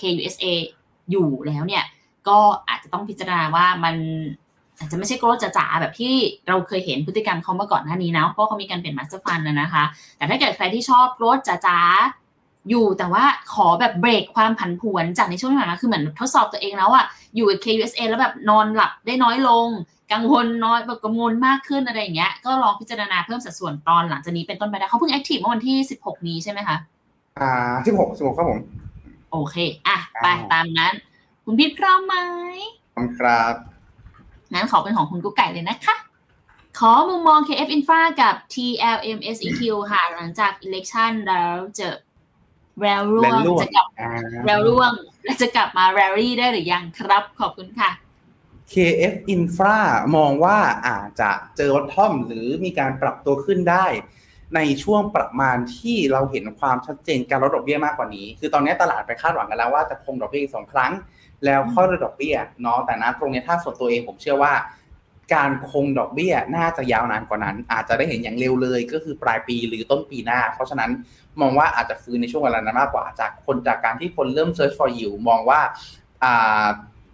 KUSA อยู่แล้วเนี่ย ก็อาจจะต้องพิจารณาว่ามัน อาจจะไม่ใช่ growth จ๋าๆแบบที่เราเคยเห็นพฤติกรรมเขามาก่อนหน้านี้นะเพราะเขามีการเปลี่ยน master fund นะคะ แต่ถ้าเกิดใครที่ชอบ growth จ๋าๆอยู่แต่ว่าขอแบบเบรกความผันผวนจากในช่วงที่ผ่านมาคือเหมือนทดสอบตัวเองแล้วอะอยู่กับ K-USA แล้วแบบนอนหลับได้น้อยลง กังวลน้อยแบบกังวลมากขึ้นอะไรอย่างเงี้ยก็ลองพิจารณาเพิ่มสัดส่วนตอนหลังจากนี้เป็นต้นไปได้เขาเพิ่ง active เมื่อวันที่ 16 นี้ใช่ไหมคะอ่าที่หกสิบหกครับผมโอเค อะ ไปอ่าตามนั้น คุณพี่พร้อมไหมขอบคุณครับ งั้นขอเป็นของคุณกุ๊กไก่เลยนะคะ ขอมุมมอง KF Infra กับ TLM SEQ ค่ะ หลังจาก election แล้วจะแววร่วแวงวร่วงจะกลับอ่าแววร่วงและจะกลับมา rally ได้หรือยังครับ ขอบคุณค่ะ KF Infra มองว่าอาจจะเจอวัตทอมหรือมีการปรับตัวขึ้นได้ ในช่วงประมาณที่เราเห็นความชัดเจนการลดดอกเบี้ยมากกว่านี้ คือตอนนี้ตลาดไปคาดหวังกันแล้วว่าจะคงดอกเบี้ยอีกสองครั้ง แล้วค่อยลดอกเบี้ยเนาะแต่นะตรงนี้ถ้าส่วนตัวเองผมเชื่อว่า การคงดอกเบี้ยน่าจะยาวนานกว่านั้น อาจจะได้เห็นอย่างเร็วเลย ก็คือปลายปีหรือต้นปีหน้า เพราะฉะนั้นมองว่าอาจจะฟื้นในช่วงเวลานั้นมากกว่าจากคนจากการที่คนเริ่ม search for yield มองว่าอ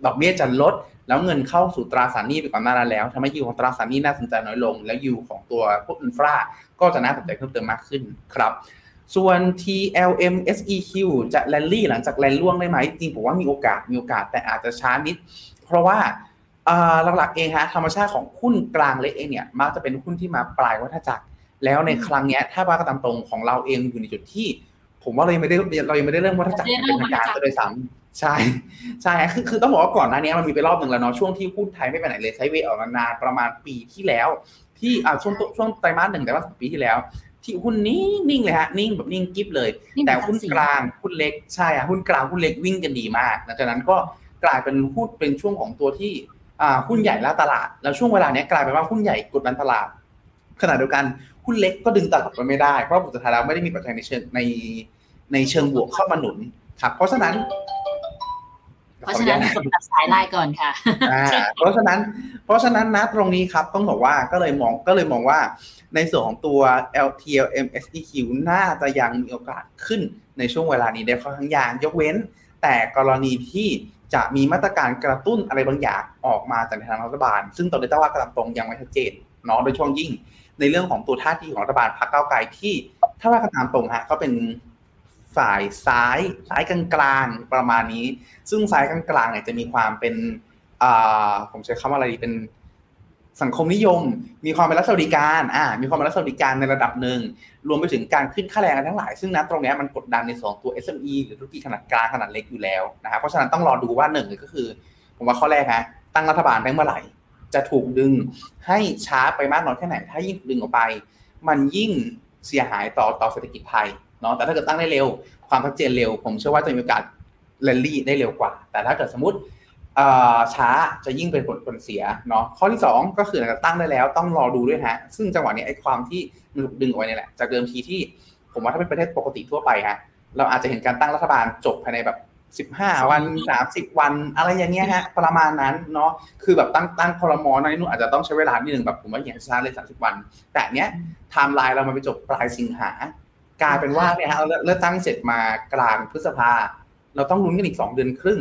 ดอกเบี้ยจะลด แล้วเงินเข้าสู่ตราสารหนี้ไปก่อนหน้านั้นแล้วทำให้ยิวของตราสารหนี้น่าสนใจน้อยลง แล้วยิวของตัวพวกอินฟราก็จะน่าสนใจเพิ่มเติมมากขึ้นครับ ส่วน TLM SEQ จะแลนลี่หลังจากแลนล่วงได้ไหม จริงผมว่ามีโอกาสมีโอกาสแต่อาจจะช้านิด เพราะว่าหลักๆเองฮะธรรมชาติของหุ้นกลางเล็กเองเนี่ยมักจะเป็นหุ้นที่มาปลายวัฏจักร แล้วในครั้งนี้ถ้าว่ากระตามตรงของเราเองอยู่ในจุดที่ ผมว่าเรายังไม่ได้เรายังไม่ได้เริ่มวัฏจักรเป็นทางการเลยซ้ำใช่ใช่คือคือต้องบอกว่าก่อนหน้านี้มันมีไปรอบหนึ่งแล้วเนาะช่วงที่หุ้นไทยไม่ไปไหนเลยไซด์เวย์ออกนานประมาณปีที่แล้ว ที่อ่าช่วงช่วงไตรมาสหนึ่งไตรมาสปีที่แล้ว ที่หุ้นนิ่งนิ่งเลยฮะนิ่งแบบนิ่งกิ๊บเลยนิ่งแบบแต่หุ้นสีกลางหุ้นเล็กใช่อะหุ้นกลางหุ้นเล็กวิ่งกันดีมากหลังจากนั้นก็กลายเป็นหุ้นเป็นช่วงของตัวที่อ่าหุ้นใหญ่ล่าตลาด แล้วช่วงเวลาเนี้ยกลายเป็นว่าหุ้นใหญ่กดดันตลาด ขณะเดียวกันหุ้นเล็กก็ดึงตลาดไปไม่ได้เพราะผลสุดท้ายแล้วไม่ได้มีปัจจัยในเชิงในในเชิงบวกเข้ามาหนุนครับเพราะฉะนั้น เพราะฉะนั้นกดตัดสายไลน์ก่อนค่ะอ่าเพราะฉะนั้น เพราะฉะนั้นนะตรงนี้ครับต้องบอกว่าก็เลยมองก็เลยมองว่า ในส่วนของตัว LTLM SEQ น่าจะยังมีโอกาสขึ้นในช่วงเวลานี้ได้ค่อนข้างยากยกเว้น แต่กรณีที่จะมีมาตรการกระตุ้นอะไรบางอย่างออกมาจากทางรัฐบาล ซึ่งตอนนี้ต้องว่ากระตรงยังไม่ชัดเจนเนาะโดยช่วงยิ่ง ในเรื่องของตัวท่าทีของรัฐบาลพรรคก้าวไกลที่ถ้าว่ากันตามตรงฮะก็เป็น ฝ่ายซ้ายซ้ายกลางๆประมาณนี้ ซึ่งซ้ายกลางๆเนี่ยจะมีความเป็นผมใช้คำว่าอะไรดีเป็นสังคมนิยม มีความเป็นรัฐสวัสดิการอ่ามีความเป็นรัฐสวัสดิการในระดับหนึ่ง รวมไปถึงการขึ้นค่าแรงทั้งหลาย ซึ่งนะตรงนี้มันกดดันในส่วนของตัว SME หรือธุรกิจขนาดกลางขนาดเล็กอยู่แล้วนะครับ เพราะฉะนั้นต้องรอดูว่าหนึ่งเลยก็คือ ผมว่าข้อแรกฮะตั้งรัฐบาลได้เมื่อไหร่ จะถูกดึงให้ช้าไปมากน้อยแค่ไหน ถ้ายิ่งดึงออกไป มันยิ่งเสียหายต่อต่อเศรษฐกิจไทย เนาะแต่ถ้าเกิดตั้งได้เร็วความชัดเจนเร็ว ผมเชื่อว่าจะมีโอกาสแรลลี่ได้เร็วกว่า แต่ถ้าเกิดสมมติช้าจะยิ่งเป็นผลผลเสียเนาะข้อที่ 2 ก็คือหลังจากตั้งได้แล้วต้องรอดูด้วยฮะ ซึ่งจังหวะนี้ไอ้ความที่มันถูกดึงออกไปเนี่ยแหละจากเดิมทีที่ผมว่าถ้าเป็นประเทศปกติทั่วไปฮะเราอาจจะเห็นการตั้งรัฐบาลจบภายในแบบ15 วัน 30 วัน อะไรอย่างเงี้ยฮะประมาณนั้นเนาะคือแบบตั้งตั้งคอรมอในนู่นอาจจะต้องใช้เวลานิดนึงแบบผมว่าอย่างช้าเลย 30 วัน แต่เนี้ยไทม์ไลน์เรามันไปจบปลายสิงหา กลายเป็นว่าเนี่ยฮะเราเลือกตั้งเสร็จมากลางพฤษภา เราต้องลุ้นกันอีก2เดือนครึ่ง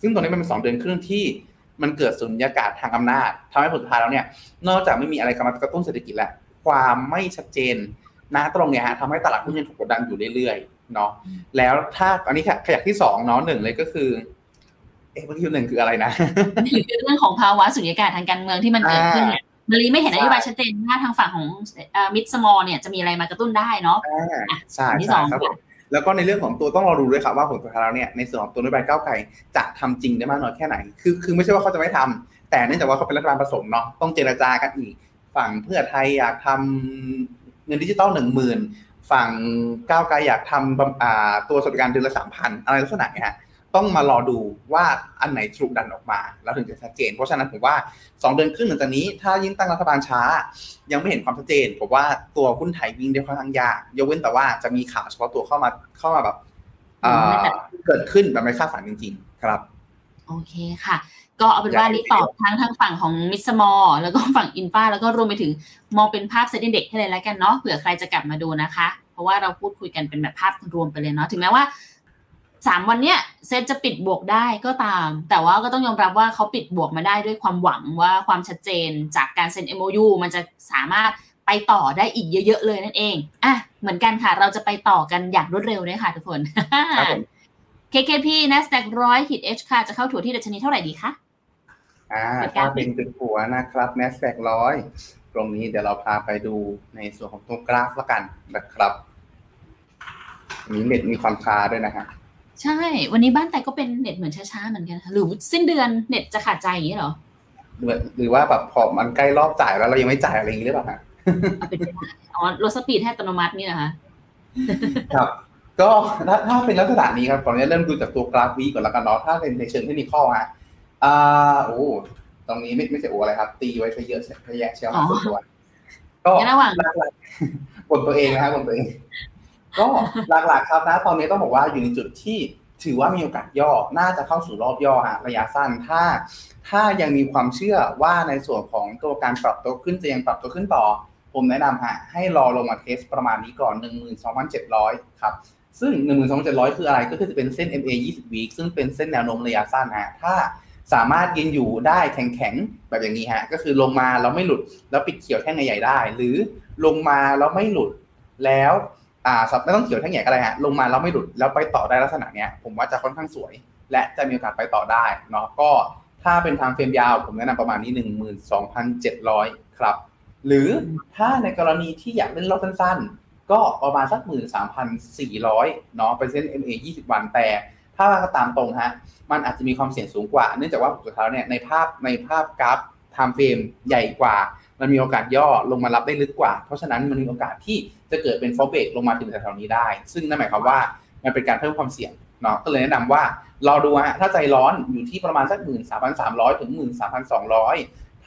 ซึ่งตอนนี้มันเป็น2เดือนครึ่งที่มันเกิดสุญญากาศทางอำนาจทำให้ผลสุดท้ายแล้วเนี่ย นอกจากไม่มีอะไรกำตุ้นเศรษฐกิจแล้วความไม่ชัดเจนนะตรงเนี้ยฮะทำให้ตลาดหุ้นยังถูกกดดันอยู่เรื่อยๆเนาะแล้วถ้าอันนี้ขยักที่สองเนาะหนึ่งเลยก็คือเอ๊ะเมื่อกี้หนึ่งคืออะไรนะคือเรื่องของภาวะสุญญากาศทางการเมืองที่มันเกิดขึ้นเนี่ย มารีไม่เห็นนโยบายชัดเจนว่าทางฝั่งของ mid small เนี่ยจะมีอะไรมากระตุ้นได้เนาะอ่าใช่ใช่ครับผมแล้วก็ในเรื่องของตัวต้องรอดูด้วยครับว่าผลสุดท้ายแล้วเนี่ยในส่วนของตัวนโยบายก้าวไกลจะทำจริงได้มากน้อยแค่ไหน คือคือไม่ใช่ว่าเขาจะไม่ทำแต่เนื่องจากว่าเขาเป็นรัฐบาลผสมเนาะต้องเจรจากันอีก ฝั่งเพื่อไทยอยากทำเงินดิจิตอลหนึ่งหมื่นฝั่งก้าวไกลอยากทำตัวสวัสดิการเดือนละสามพันอะไรลักษณะเนี้ย ต้องมารอดูว่าอันไหนถูกดันออกมา แล้วถึงจะชัดเจน เพราะฉะนั้นผมว่า 2 เดือนครึ่งหลังจากนี้ ถ้ายิ่งตั้งรัฐบาลช้า ยังไม่เห็นความชัดเจนผมว่าตัวหุ้นไทยวิ่งได้ค่อนข้างยากยกเว้นแต่ว่าจะมีข่าวเฉพาะตัวเข้ามาเข้ามาแบบเกิดขึ้นแบบไม่คาดฝันจริง ๆ ครับ โอเคค่ะ ก็เอาเป็นว่ารีตอบทั้งทางฝั่งของมิสมอลแล้วก็ฝั่งอินฟ้าแล้วก็รวมไปถึงมองเป็นภาพเซตเด็กให้เลยแล้วกันเนาะเผื่อใครจะกลับมาดูนะคะ เพราะว่าเราพูดคุยกันเป็นแบบภาพรวมไปเลยเนาะถึงแม้ว่า สามวันเนี้ยเซตจะปิดบวกได้ก็ตาม แต่ว่าก็ต้องยอมรับว่าเขาปิดบวกมาได้ด้วยความหวังว่าความชัดเจนจากการเซ็น MOU มันจะสามารถไปต่อได้อีกเยอะ ๆ เลยนั่นเอง อะ เหมือนกันค่ะ เราจะไปต่อกันอย่างรวดเร็วเลยค่ะทุกคน KKP NASDAQ ร้อยหิด H ค่ะ จะเข้าถั่วที่ดัชนีเท่าไหร่ดีคะ อ่า ถ้าเป็นจุดหัวนะครับ NASDAQ ร้อยตรงนี้เดี๋ยวเราพาไปดูในส่วนของตัวกราฟละกันนะครับ มีเน็ตมีความช้าด้วยนะฮะ ใช่ วันนี้บ้านแต่ก็เป็นเน็ตเหมือนช้าๆเหมือนกันหรือสิ้นเดือนเน็ตจะขาดใจอย่างนี้เหรอหรือว่าแบบพอมันใกล้รอบจ่ายแล้วเรายังไม่จ่ายอะไรอย่างนี้หรือเปล่าฮะเป็นไปได้อ๋อลด speed ให้อัตโนมัตินี่นะคะครับ ก็ถ้าถ้าเป็นลักษณะนี้ครับตอนนี้เริ่มดูจากตัวกราฟวีก่อนแล้วกันเนาะถ้าเป็นในเชิงเทคนิคฮะอ่าโอ้ตรงนี้ไม่ไม่ใช่โอ้อะไรครับ ตีไว้ซะเยอะซะแยะเชียวส่วนตัวก็ระหว่างบนตัวเองนะครับบนตัวเอง ก็หลักๆครับนะตอนนี้ต้องบอกว่าอยู่ในจุดที่ถือว่ามีโอกาสย่อ น่าจะเข้าสู่รอบย่อฮะระยะสั้น ถ้า ถ้ายังมีความเชื่อว่าในส่วนของตัวการปรับตัวขึ้นจะยังปรับตัวขึ้นต่อ ผมแนะนำฮะให้รอลงมาเทสประมาณนี้ก่อน 12,700 ครับ ซึ่ง 12,700 คืออะไร ก็คือจะเป็นเส้น MA 20 week ซึ่งเป็นเส้นแนวโน้มระยะสั้นฮะ ถ้าสามารถยืนอยู่ได้แข็งๆ แบบอย่างนี้ฮะ ก็คือลงมาแล้วไม่หลุด แล้วปิดเขียวแท่งใหญ่ได้ หรือลงมาแล้วไม่หลุด แล้ว อ่าสับไม่ต้องเขียวแท่งใหญ่ก็ได้ฮะลงมาแล้วไม่หลุดแล้วไปต่อได้ลักษณะเนี้ยผมว่าจะค่อนข้างสวย และจะมีโอกาสไปต่อได้เนาะก็ถ้าเป็นทางเฟรมยาวผมแนะนำประมาณนี้หนึ่งหมื่นสองพันเจ็ดร้อยครับ หรือถ้าในกรณีที่อยากเล่นรอบสั้นๆ ก็ประมาณสักหมื่นสามพันสี่ร้อยเนาะเป็นเส้น MA ยี่สิบวันแต่ถ้าก็ตามตรงฮะมันอาจจะมีความเสี่ยงสูงกว่า เนื่องจากว่าสุดท้ายเนี่ยในภาพในภาพกราฟtimeframe ใหญ่กว่า มันมีโอกาสย่อลงมารับได้ลึกกว่า เพราะฉะนั้นมันมีโอกาสที่จะเกิดเป็นฟอเบกลงมาถึงแถวๆนี้ได้ ซึ่งนั่นหมายความว่ามันเป็นการเพิ่มความเสี่ยงเนาะก็เลยแนะนำว่าเราดูฮะถ้าใจร้อนอยู่ที่ประมาณสักหมื่นสามพันสามร้อยถึงหมื่นสามพันสองร้อย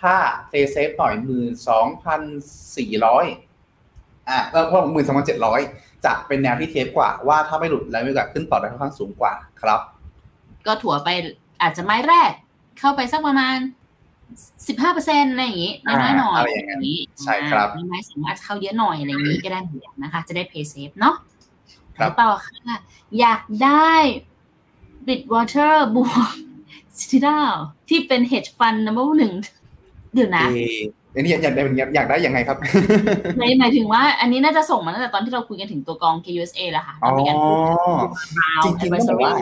ถ้า safe safe หน่อยหมื่นสองพันสี่ร้อยอะแล้วพอหมื่นสองพันเจ็ดร้อยจะเป็นแนวที่ safe กว่าว่าถ้าไม่หลุดแล้วมีโอกาสขึ้นต่อได้ค่อนข้างสูงกว่าครับ ก็ทั่วไปอาจจะไม้แรก เข้าไปสักประมาณ สิบห้าเปอร์เซ็นต์อะไรอย่างนี้น้อยหน่อยอะไรอย่างนี้ใช่ครับไม้สามอาจเข้าเยอะหน่อยอะไรอย่างนี้ก็ได้เหมือนกันนะคะ จะได้ play safe เนาะครับต่อค่ะ อยากได้ Bridgewater บวก Citadel ที่เป็น hedge fund number หนึ่งเดี๋ยวนะอันนี้อยากได้อยากได้ยังไงครับหมายหมายถึงว่า อันนี้น่าจะส่งมาตั้งแต่ตอนที่เราคุยกันถึงตัวกอง K-USA แล้วค่ะอ๋อจริงๆต้องบอกว่า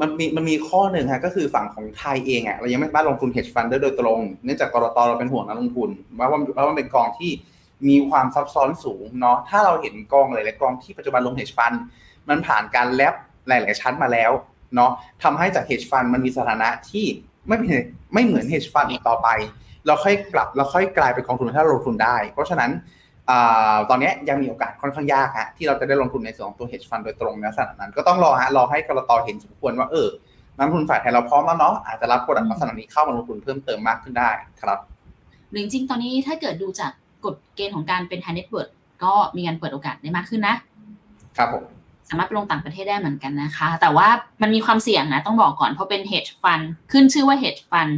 มันมีมันมีข้อหนึ่งฮะก็คือฝั่งของไทยเองอะเรายังไม่สามารถลงทุน hedge fund ได้โดยตรงเนื่องจากกรตเราเป็นห่วงนักลงทุนว่าว่าว่ามันเป็นกองที่มีความซับซ้อนสูงเนาะถ้าเราเห็นกองหลายๆกองที่ปัจจุบันลง hedge fund มันผ่านการแลบหลาย ๆ ชั้นมาแล้วเนาะทำให้จาก hedge fund มันมีสถานะที่ไม่เป็นไม่เหมือน hedge fund อีกต่อไป เราค่อยกลับเราค่อยกลายเป็นกองทุนถ้าลงทุนได้ เพราะฉะนั้น ตอนนี้ยังมีโอกาสค่อนข้างยากฮะที่เราจะได้ลงทุนในส่วนของตัว hedge fund โดยตรงในสถานะนั้น ก็ต้องรอฮะรอให้กรตเห็นสมควรว่าเออนักทุนฝ่ายไทยเราพร้อมแล้วเนาะอาจจะรับกดลักษณะนี้เข้ามาลงทุนเพิ่มเติมมากขึ้นได้ครับหรือจริงตอนนี้ถ้าเกิดดูจากกฎเกณฑ์ของการเป็น high net worth ก็มีการเปิดโอกาสได้มากขึ้นนะ ครับผมสามารถไปลงต่างประเทศได้เหมือนกันนะคะ แต่ว่ามันมีความเสี่ยงนะ ต้องบอกก่อนเพราะเป็น hedge fund ขึ้นชื่อว่า hedge fund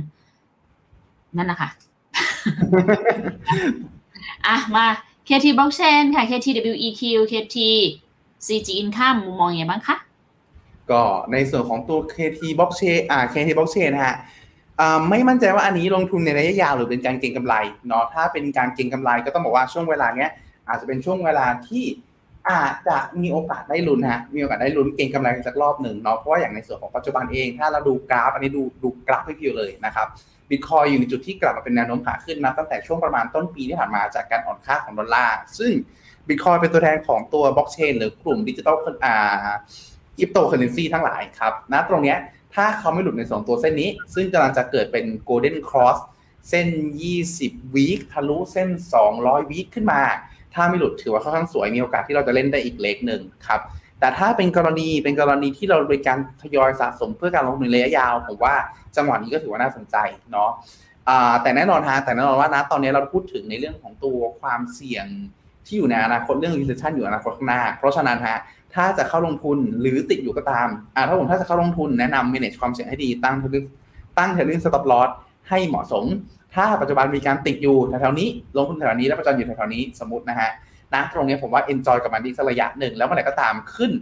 นั่นนะคะอะมา KT blockchain ค่ะ KTWEQ KT CG income มุมมองยังไงบ้างคะ ก็ในส่วนของตัว KT blockchain อ่า KT blockchain นะฮะไม่มั่นใจว่าอันนี้ลงทุนในระยะยาวหรือเป็นการเก็งกำไรเนาะถ้าเป็นการเก็งกำไรก็ต้องบอกว่าช่วงเวลาเนี้ยอาจจะเป็นช่วงเวลาที่อาจจะมีโอกาสได้ลุ้นฮะมีโอกาสได้ลุ้นเก็งกำไรสักรอบหนึ่งเนาะเพราะว่าอย่างในส่วนของปัจจุบันเอง ถ้าเราดูกราฟ อันนี้ดูดูกราฟให้พิวเลยนะครับ บิตคอยน์อยู่ในจุดที่กลับมาเป็นแนวโน้มขาขึ้นนะตั้งแต่ช่วงประมาณต้นปีที่ผ่านมาจากการอ่อนค่าของดอลลาร์ซึ่งบิตคอยน์เป็นตัวแทนของตัวบล็อกเชนหรือกลุ่มดิจิตอลอ่าคริปโตเคอเรนซีทั้งหลายครับณตรงเนี้ยถ้าเขาไม่หลุดในสองตัวเส้นนี้ ซึ่งกำลังจะเกิดเป็น golden cross เส้น 20 week ทะลุเส้น 200 week ขึ้นมา ถ้าไม่หลุดถือว่าค่อนข้างสวยมีโอกาสที่เราจะเล่นได้อีก leg หนึ่งครับ แต่ถ้าเป็นกรณีเป็นกรณีที่เราเป็นการทยอยสะสมเพื่อการลงทุนระยะยาว ผมว่าจังหวะนี้ก็ถือว่าน่าสนใจเนาะแต่แน่นอนฮะแต่แน่นอนว่านะตอนนี้เราพูดถึงในเรื่องของตัวความเสี่ยงที่อยู่ในอนาคตเรื่อง recession อยู่อนาคตข้างหน้า เพราะฉะนั้นฮะถ้าจะเข้าลงทุนหรือติดอยู่ก็ตามอ่าถ้าผมถ้าจะเข้าลงทุนแนะนำ manage ความเสี่ยงให้ดีตั้งตั้ง trailing stop loss ให้เหมาะสม ถ้าปัจจุบันมีการติดอยู่แถวๆนี้ ลงทุนแถวนี้แล้วปัจจุบันอยู่แถวๆนี้สมมตินะฮะ นะตรงนี้ผมว่า enjoy กับมันดีสักระยะหนึ่งแล้วเมื่อไหร่ก็ตามขึ้น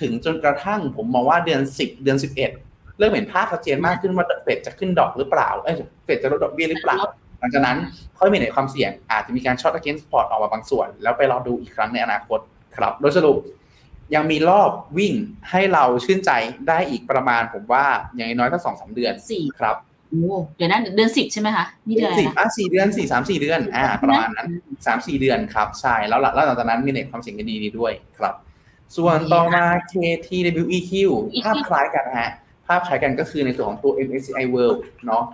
ถึงจนกระทั่งผมมองว่าเดือน 10 เดือน 11 เริ่มเห็นภาพชัดเจนมากขึ้นว่าเฟดจะขึ้นดอกหรือเปล่าเอ้เฟดจะลดดอกเบี้ยหรือเปล่า หลังจากนั้นค่อยมีในความเสี่ยงอาจจะมีการช็อต against port ออกมาบางส่วน แล้วไปรอดูอีกครั้งในอนาคตครับโดยสรุปยังมีรอบวิ่งให้เราชื่นใจได้อีกประมาณผมว่าอย่างน้อยถ้าสองสาเดือนสี่ครับโอ้ เดี๋ยวนั้นเดือนสิบใช่ไหมคะนี่เดือนสิบอะสี่เดือนสี่สามสี่เดือน อ่าประมาณนั้นสามสี่เดือนครับ ใช่แล้วแล้วหลังจากนั้นมีเน็ตความเสี่ยงกันดีด้วยครับ ส่วนต่อมา KTWEQ ภาพคล้ายกันฮะ ภาพคล้ายกันก็คือในส่วนของตัว MSCI World เนาะ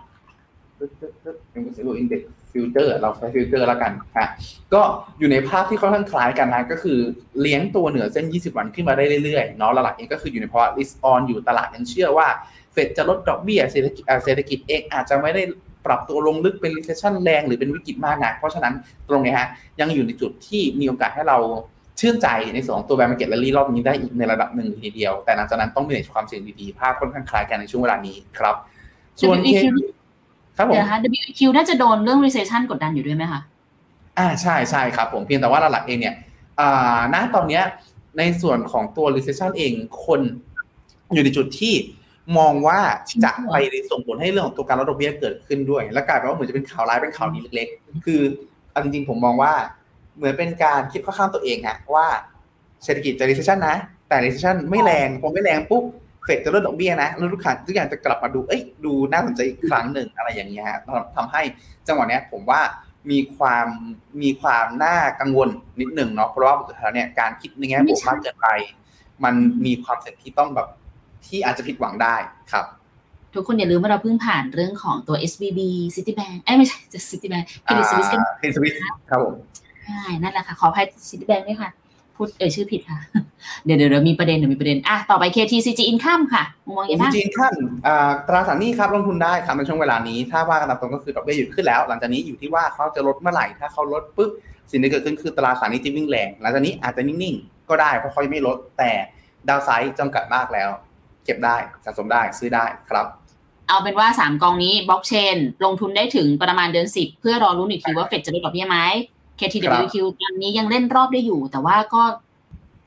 MSCI World Index futures เราใช้ futures แล้วกันฮะก็อยู่ในภาพที่ค่อนข้างคล้ายกันนะก็คือเลี้ยงตัวเหนือเส้น 20 วันขึ้นมาได้เรื่อยๆเนาะหลักๆเองก็คืออยู่ในภาวะ risk on อยู่ตลาดยังเชื่อว่า เฟดจะลดดอกเบี้ยเศรษฐกิจเศรษฐกิจเองอาจจะไม่ได้ปรับตัวลงลึกเป็น recession แรงหรือเป็นวิกฤตมากนะเพราะฉะนั้นตรงนี้ฮะยังอยู่ในจุดที่มีโอกาสให้เราชื่นใจในส่วนของตัวแบรนด์มาเก็ตแลลี่รอบนี้ได้อีกในระดับหนึ่งทีเดียว แต่หลังจากนั้นต้องมีในความเสี่ยงดีๆ ภาพค่อนข้างคล้ายกันในช่วงเวลานี้ครับ ส่วนเคครับผมเดี๋ยวนะคะ WQ น่าจะโดนเรื่อง recession กดดันอยู่ด้วยไหมคะอ่าใช่ใช่ครับผมเพียงแต่ว่าหลักๆเองเนี่ยอ่าณตอนเนี้ยในส่วนของตัว recession เองคนอยู่ในจุดที่ มองว่าจะไปส่งผลให้เรื่องของตัวการลดดอกเบี้ยเกิดขึ้นด้วย และกลายเป็นว่าเหมือนจะเป็นข่าวร้ายเป็นข่าวดีเล็กๆ คือเอาจริงๆผมมองว่าเหมือนเป็นการคิดข้างตัวเองฮะว่าเศรษฐกิจจะ recession นะ แต่ recession ไม่แรงพอไม่แรงปุ๊บเฟดจะลดดอกเบี้ยนะแล้วทุกอย่างทุกอย่างจะกลับมาดูเอ้ยดูน่าสนใจอีกครั้งหนึ่งอะไรอย่างเงี้ยฮะทำให้จังหวะนี้ผมว่ามีความมีความน่ากังวลนิดหนึ่งเนาะเพราะว่าสุดท้ายเนี่ยการคิดในแง่บวกมากเกินไป มันมีความเสี่ยงที่ต้องแบบ ที่อาจจะผิดหวังได้ครับ ทุกคนอย่าลืมว่าเราเพิ่งผ่านเรื่องของตัว SVB Citibank เอ้ไม่ใช่จะ Citibank เครดิตสวิสกันเครดิตสวิสครับผมใช่นั่นแหละค่ะ ขออภัย Citibank ด้วยค่ะ พูดเอ่ยชื่อผิดค่ะ เดี๋ยวเดี๋ยวมีประเด็นเดี๋ยวมีประเด็นอะต่อไป KTCG Income ค่ะมองยังไง KTCG Income อ่าตราสารหนี้ครับลงทุนได้ครับในช่วงเวลานี้ ถ้าว่ากันตามตรงก็คือดอกเบี้ยหยุดขึ้นแล้ว หลังจากนี้อยู่ที่ว่าเขาจะลดเมื่อไหร่ถ้าเขาลดปุ๊บสิ่งที่เกิดขึ้นคือตราสารหนี้จะวิ่งแรง หลังจากนี้อาจจะนิ่งๆ ก็ได้เพราะเขายังไม่ลด แต่ดาวไซด์จำกัดมากแล้วเก็บได้สะสมได้ซื้อได้ครับ เอาเป็นว่า 3 กองนี้บล็อกเชนลงทุนได้ถึงประมาณเดือน 10 เพื่อรอรุ้นอีกทีว่าเฟดจะลดดอกเบี้ยไหม KTWQ ตอนนี้ยังเล่นรอบได้อยู่ แต่ว่าก็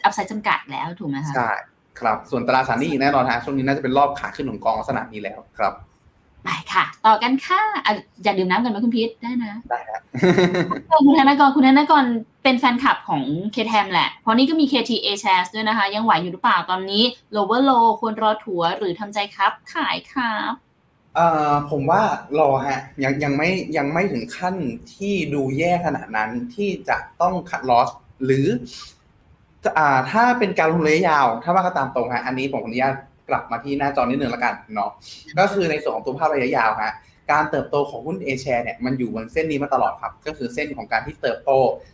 อัพไซด์จำกัดแล้วถูกไหมคะใช่ครับส่วนตราสารนี้แน่นอนฮะช่วงนี้น่าจะเป็นรอบขาขึ้นของกองลักษณะนี้แล้วครับ ไปค่ะ ต่อกันค่ะอยากดื่มน้ำกันไหมคุณพีทได้นะได้ครับคุณธนกรคุณธนกรเป็นแฟนคลับของเคทมแหละ เพราะนี่ก็มี KTA Shares ด้วยนะคะ ยังไหวอยู่หรือเปล่าตอนนี้ lower low ควรรอถัวหรือทำใจครับ ขายครับเอ่อผมว่ารอฮะยังยังไม่ยังไม่ถึงขั้นที่ดูแย่ขนาดนั้นที่จะต้องคัดลอสหรืออ่าถ้าเป็นการลงทุนระยะยาว ถ้าว่าก็ตามตรงฮะอันนี้ผมขออนุญาตก ลับมาที่หน้าจอนิดนึงล้วกันเนาะก็คือในส่วนของตัวภาพระยะยาวฮะการเติบโตของหุ้นเอแชร์เนี่ยมันอยู่บนเส้นนี้มาตลอดครับ ก็คือเส้นของการที่เติบโต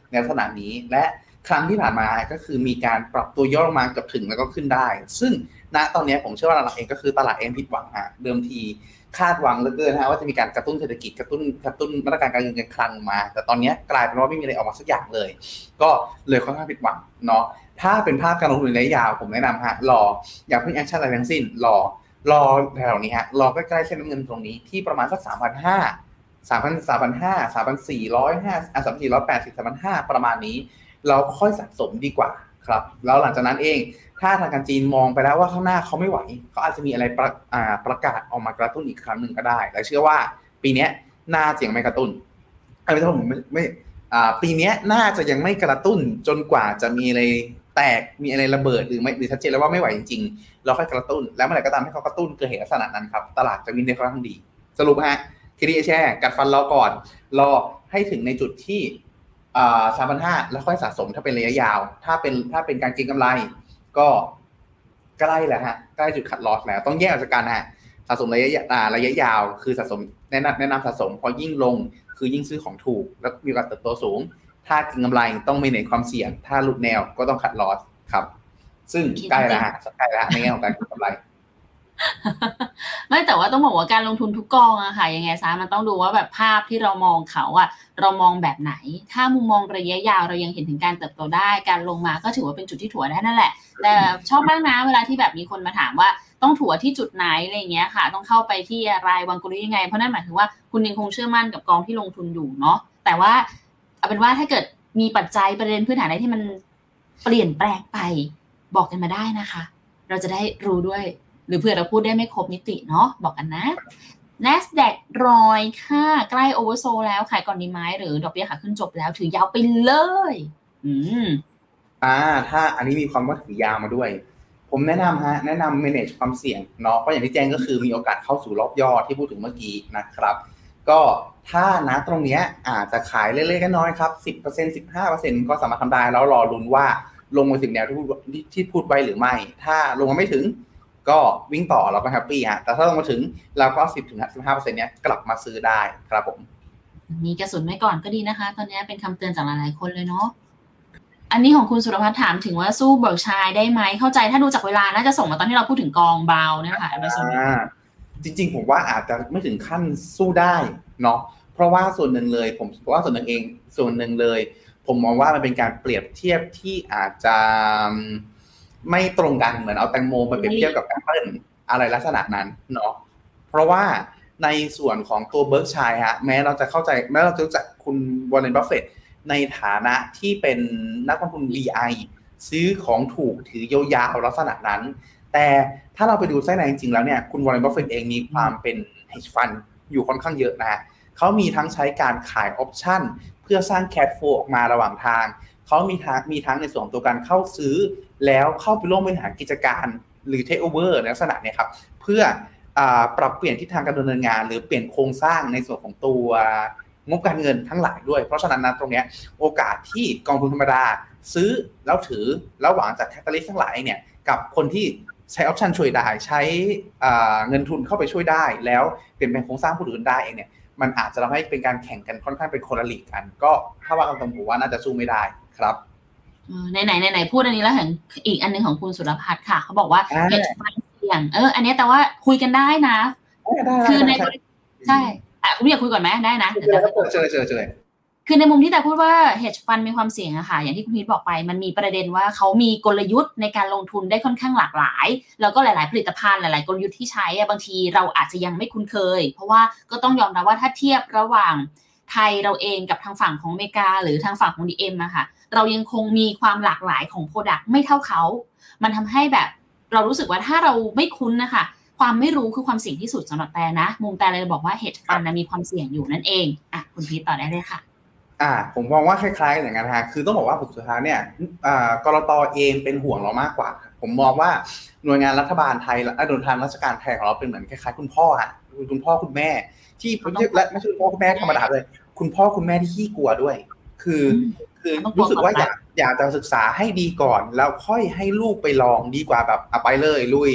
ในลักษณะนี้ และครั้งที่ผ่านมาก็คือมีการปรับตัวย่อลงมาเกือบถึงแล้วก็ขึ้นได้ ซึ่งณตอนนี้ผมเชื่อว่าหลักเองก็คือตลาดเองผิดหวังฮะเดิมทีคาดหวังเหลือเกินนะว่าจะมีการกระตุ้นเศรษฐกิจกระตุ้นกระตุ้นมาตรการการเงินการคลังมา แต่ตอนนี้กลายเป็นว่าไม่มีอะไรออกมาสักอย่างเลย ก็เลยค่อนข้างผิดหวังเนาะ ถ้าเป็นภาพการลงทุนระยะยาวผมแนะนำฮะรออย่าเพิ่ง action อะไรทั้งสิ้นรอรอแถวนี้ฮะรอใกล้ๆเส้นน้ำเงินตรงนี้ที่ประมาณสักสามพันห้าสามพันสามพันห้าสามพันสี่ร้อยห้าอะสามพันสี่ร้อยแปดสิบสามพันห้าประมาณนี้ เราค่อยสะสมดีกว่าครับแล้วหลังจากนั้นเอง ถ้าทางการจีนมองไปแล้วว่าข้างหน้าเขาไม่ไหวเขาอาจจะมีอะไรประประกาศออกมากระตุ้นอีกครั้งหนึ่งก็ได้ และเชื่อว่าปีนี้น่าจะยังไม่กระตุ้นไม่ใช่ผมไม่ไม่ปีนี้น่าจะยังไม่กระตุ้นจนกว่าจะมีอะไร แตกมีอะไรระเบิดหรือไม่หรือชัดเจนแล้วว่าไม่ไหวจริงๆ เราค่อยกระตุ้น แล้วเมื่อไหร่ก็ตามให้เขากระตุ้นเกิดเหตุลักษณะนั้นครับ ตลาดจะวิ่งได้ค่อนข้างดี สรุปฮะคิดีแช่กัดฟันรอก่อน รอให้ถึงในจุดที่สามพันห้าแล้วค่อยสะสมถ้าเป็นระยะยาว ถ้าเป็นถ้าเป็นการเก็งกำไร ก็ใกล้แล้วฮะใกล้จุดขัดลอสแล้ว ต้องแยกออกจากกันฮะสะสมระยะระยะยาว คือสะสมแนะนำแนะนำสะสมพอยิ่งลงคือยิ่งซื้อของถูก แล้วมีกาสเติบโตสูง ถ้าเก็งกำไรต้องมีในความเสี่ยง ถ้าหลุดแนวก็ต้องขัดลอสครับ ซึ่งใกล้แล้วฮะใกล้แล้วในแง่ของการเก็งกำไรไม่แต่ว่าต้องบอกว่าการลงทุนทุกกองอะค่ะยังไงซะมันต้องดูว่าแบบภาพที่เรามองเขาอะเรามองแบบไหน ถ้ามุมมองระยะยาวเรายังเห็นถึงการเติบโตได้ การลงมาก็ถือว่าเป็นจุดที่ถั่วได้นั่นแหละ แต่ชอบมากนะเวลาที่แบบมีคนมาถามว่าต้องถั่วที่จุดไหนอะไรเงี้ยค่ะ ต้องเข้าไปที่อะไรวางกลยุทธ์ยังไง เพราะนั่นหมายถึงว่าคุณยังคงเชื่อมั่นกับกองที่ลงทุนอยู่เนาะแต่ว่า เอาเป็นว่าถ้าเกิดมีปัจจัยประเด็นพื้นฐานอะไรที่มันเปลี่ยนแปลงไปบอกกันมาได้นะคะ เราจะได้รู้ด้วย หรือเผื่อเราพูดได้ไม่ครบมิติเนาะบอกกันนะ NASDAQ รอยค่าใกล้โอเวอร์โซแล้วขายก่อนดีไหมหรือดอกเบี้ยขาขึ้นจบแล้วถือยาวไปเลย อืมอ่า ถ้าอันนี้มีความว่าถือยาวมาด้วย ผมแนะนำฮะ แนะนำ manage ความเสี่ยงเนาะเพราะอย่างที่แจ้งก็คือมีโอกาสเข้าสู่รอบย่อที่พูดถึงเมื่อกี้นะครับ ก็ถ้านะตรงเนี้ยอาจจะขายเล็กๆน้อยๆครับสิบเปอร์เซ็นสิบห้าเปอร์เซ็นก็สามารถทำได้แล้วรอลุ้นว่าลงมาถึงแนวที่พูดที่พูดไว้หรือไม่ ถ้าลงมาไม่ถึงก็วิ่งต่อเราก็ happy ฮะแต่ถ้าลงมาถึงเราก็สิบถึงสิบห้าเปอร์เซ็นเนี้ยกลับมาซื้อได้ครับผมมีกระสุนไว้ก่อนก็ดีนะคะ ตอนนี้เป็นคำเตือนจากหลายๆคนเลยเนาะอันนี้ของคุณสุรพัฒน์ถามถึงว่าสู้ Berkshire ได้ไหมเข้าใจถ้าดูจากเวลาน่าจะส่งมาตอนที่เราพูดถึงกองเบาเนี่ยค่ะในส่วนนี้อ่า จริง ๆ ผมว่าอาจจะไม่ถึงขั้นสู้ได้เนาะเพราะว่าส่วนหนึ่งเลย ผมเพราะว่าส่วนหนึ่งเองส่วนหนึ่งเลย ผมมองว่ามันเป็นการเปรียบเทียบที่อาจจะไม่ตรงกันเหมือนเอาแตงโมมาเปรียบเทียบกับแอปเปิลอะไรลักษณะนั้นเนาะเพราะว่าในส่วนของตัว Berkshire ฮะแม้เราจะเข้าใจแม้เราจะรู้จักคุณวอร์เรนบัฟเฟตในฐานะที่เป็นนักลงทุน VI ซื้อของถูกถือยาวๆลักษณะนั้น แต่ถ้าเราไปดูไส้ในจริงๆแล้วเนี่ยคุณวอร์เรนบัฟเฟตเองมีความเป็น hedge fund อยู่ค่อนข้างเยอะนะเขามีทั้งใช้การขาย option เพื่อสร้าง cash flow ออกมาระหว่างทางเขามีทั้งมีทั้งในส่วนของตัวการเข้าซื้อ แล้วเข้าไปร่วมบริหารกิจการหรือเทคโอเวอร์ลักษณะเนี่ยครับเพื่ออปรับเปลี่ยนทิศทางการดำเนินงาน หรือเปลี่ยนโครงสร้างในส่วนของตัว งบการเงินทั้งหลายด้วย เพราะฉะนั้นนะตรงนี้โอกาสที่กองทุนธรรมดา ซื้อแล้วถือแล้วหวังจาก catalyst ทั้งหลายเนี่ยกับคนที่ใช้ออปชันช่วยได้ใช้เงินทุนเข้าไปช่วยได้ แล้วเปลี่ยนแปลงโครงสร้างผู้อื่นได้เองเนี่ยมันอาจจะทำให้เป็นการแข่งกันค่อนข้างเป็นคนละลีกกัน ก็ถ้าว่ากันตรงผมว่าน่าจะสู้ไม่ได้ครับไหนไหนไหนพูดอันนี้แล้วเห็นอีกอันหนึ่งของคุณสุรพัฒน์ค่ะ เขาบอกว่าเห็ดฟันเสี่ยงเออ อันนี้แต่ว่าคุยกันได้นะ คือในใช่ อะคุณอยากคุยก่อนไหมได้นะเดี๋ยวจะเจอเจอเจอคือในมุมที่แต่พูดว่า hedge fund มีความเสี่ยงอะค่ะ อย่างที่คุณพีทบอกไป มันมีประเด็นว่าเขามีกลยุทธ์ในการลงทุนได้ค่อนข้างหลากหลาย แล้วก็หลาย ๆ ผลิตภัณฑ์หลาย ๆ กลยุทธ์ที่ใช้อะบางทีเราอาจจะยังไม่คุ้นเคย เพราะว่าก็ต้องยอมรับว่าถ้าเทียบระหว่างไทยเราเองกับทางฝั่งของอเมริกา หรือทางฝั่งของ DM อะค่ะ เรายังคงมีความหลากหลายของ Product ไม่เท่าเขา มันทำให้แบบเรารู้สึกว่าถ้าเราไม่คุ้นนะคะ ความไม่รู้คือความเสี่ยงที่สุดสำหรับแต่นะ มุมแต่เลยบอกว่า hedge fund มีความเสี่ยงอยู่นั่นเองอะคุณพีทต่อได้เลยค่ะอ่าผมมองว่าคล้ายๆอย่างนั้นฮะคือต้องบอกว่าผลสุดท้ายเนี่ยอ่ากรตเองเป็นห่วงเรามากกว่า ผมมองว่าหน่วยงานรัฐบาลไทยและหน่วยงานราชการไทยของเราเป็นเหมือนคล้ายๆ คุณพ่อฮะคุณพ่อคุณแม่ ที่และไม่ใช่คุณพ่อคุณแม่ธรรมดาเลย คุณพ่อคุณแม่ที่ขี้กลัวด้วย คือ คือรู้สึกว่าอยากอยากจะศึกษาให้ดีก่อน แล้วค่อยให้ลูกไปลองดีกว่าแบบเอาไปเลยลุย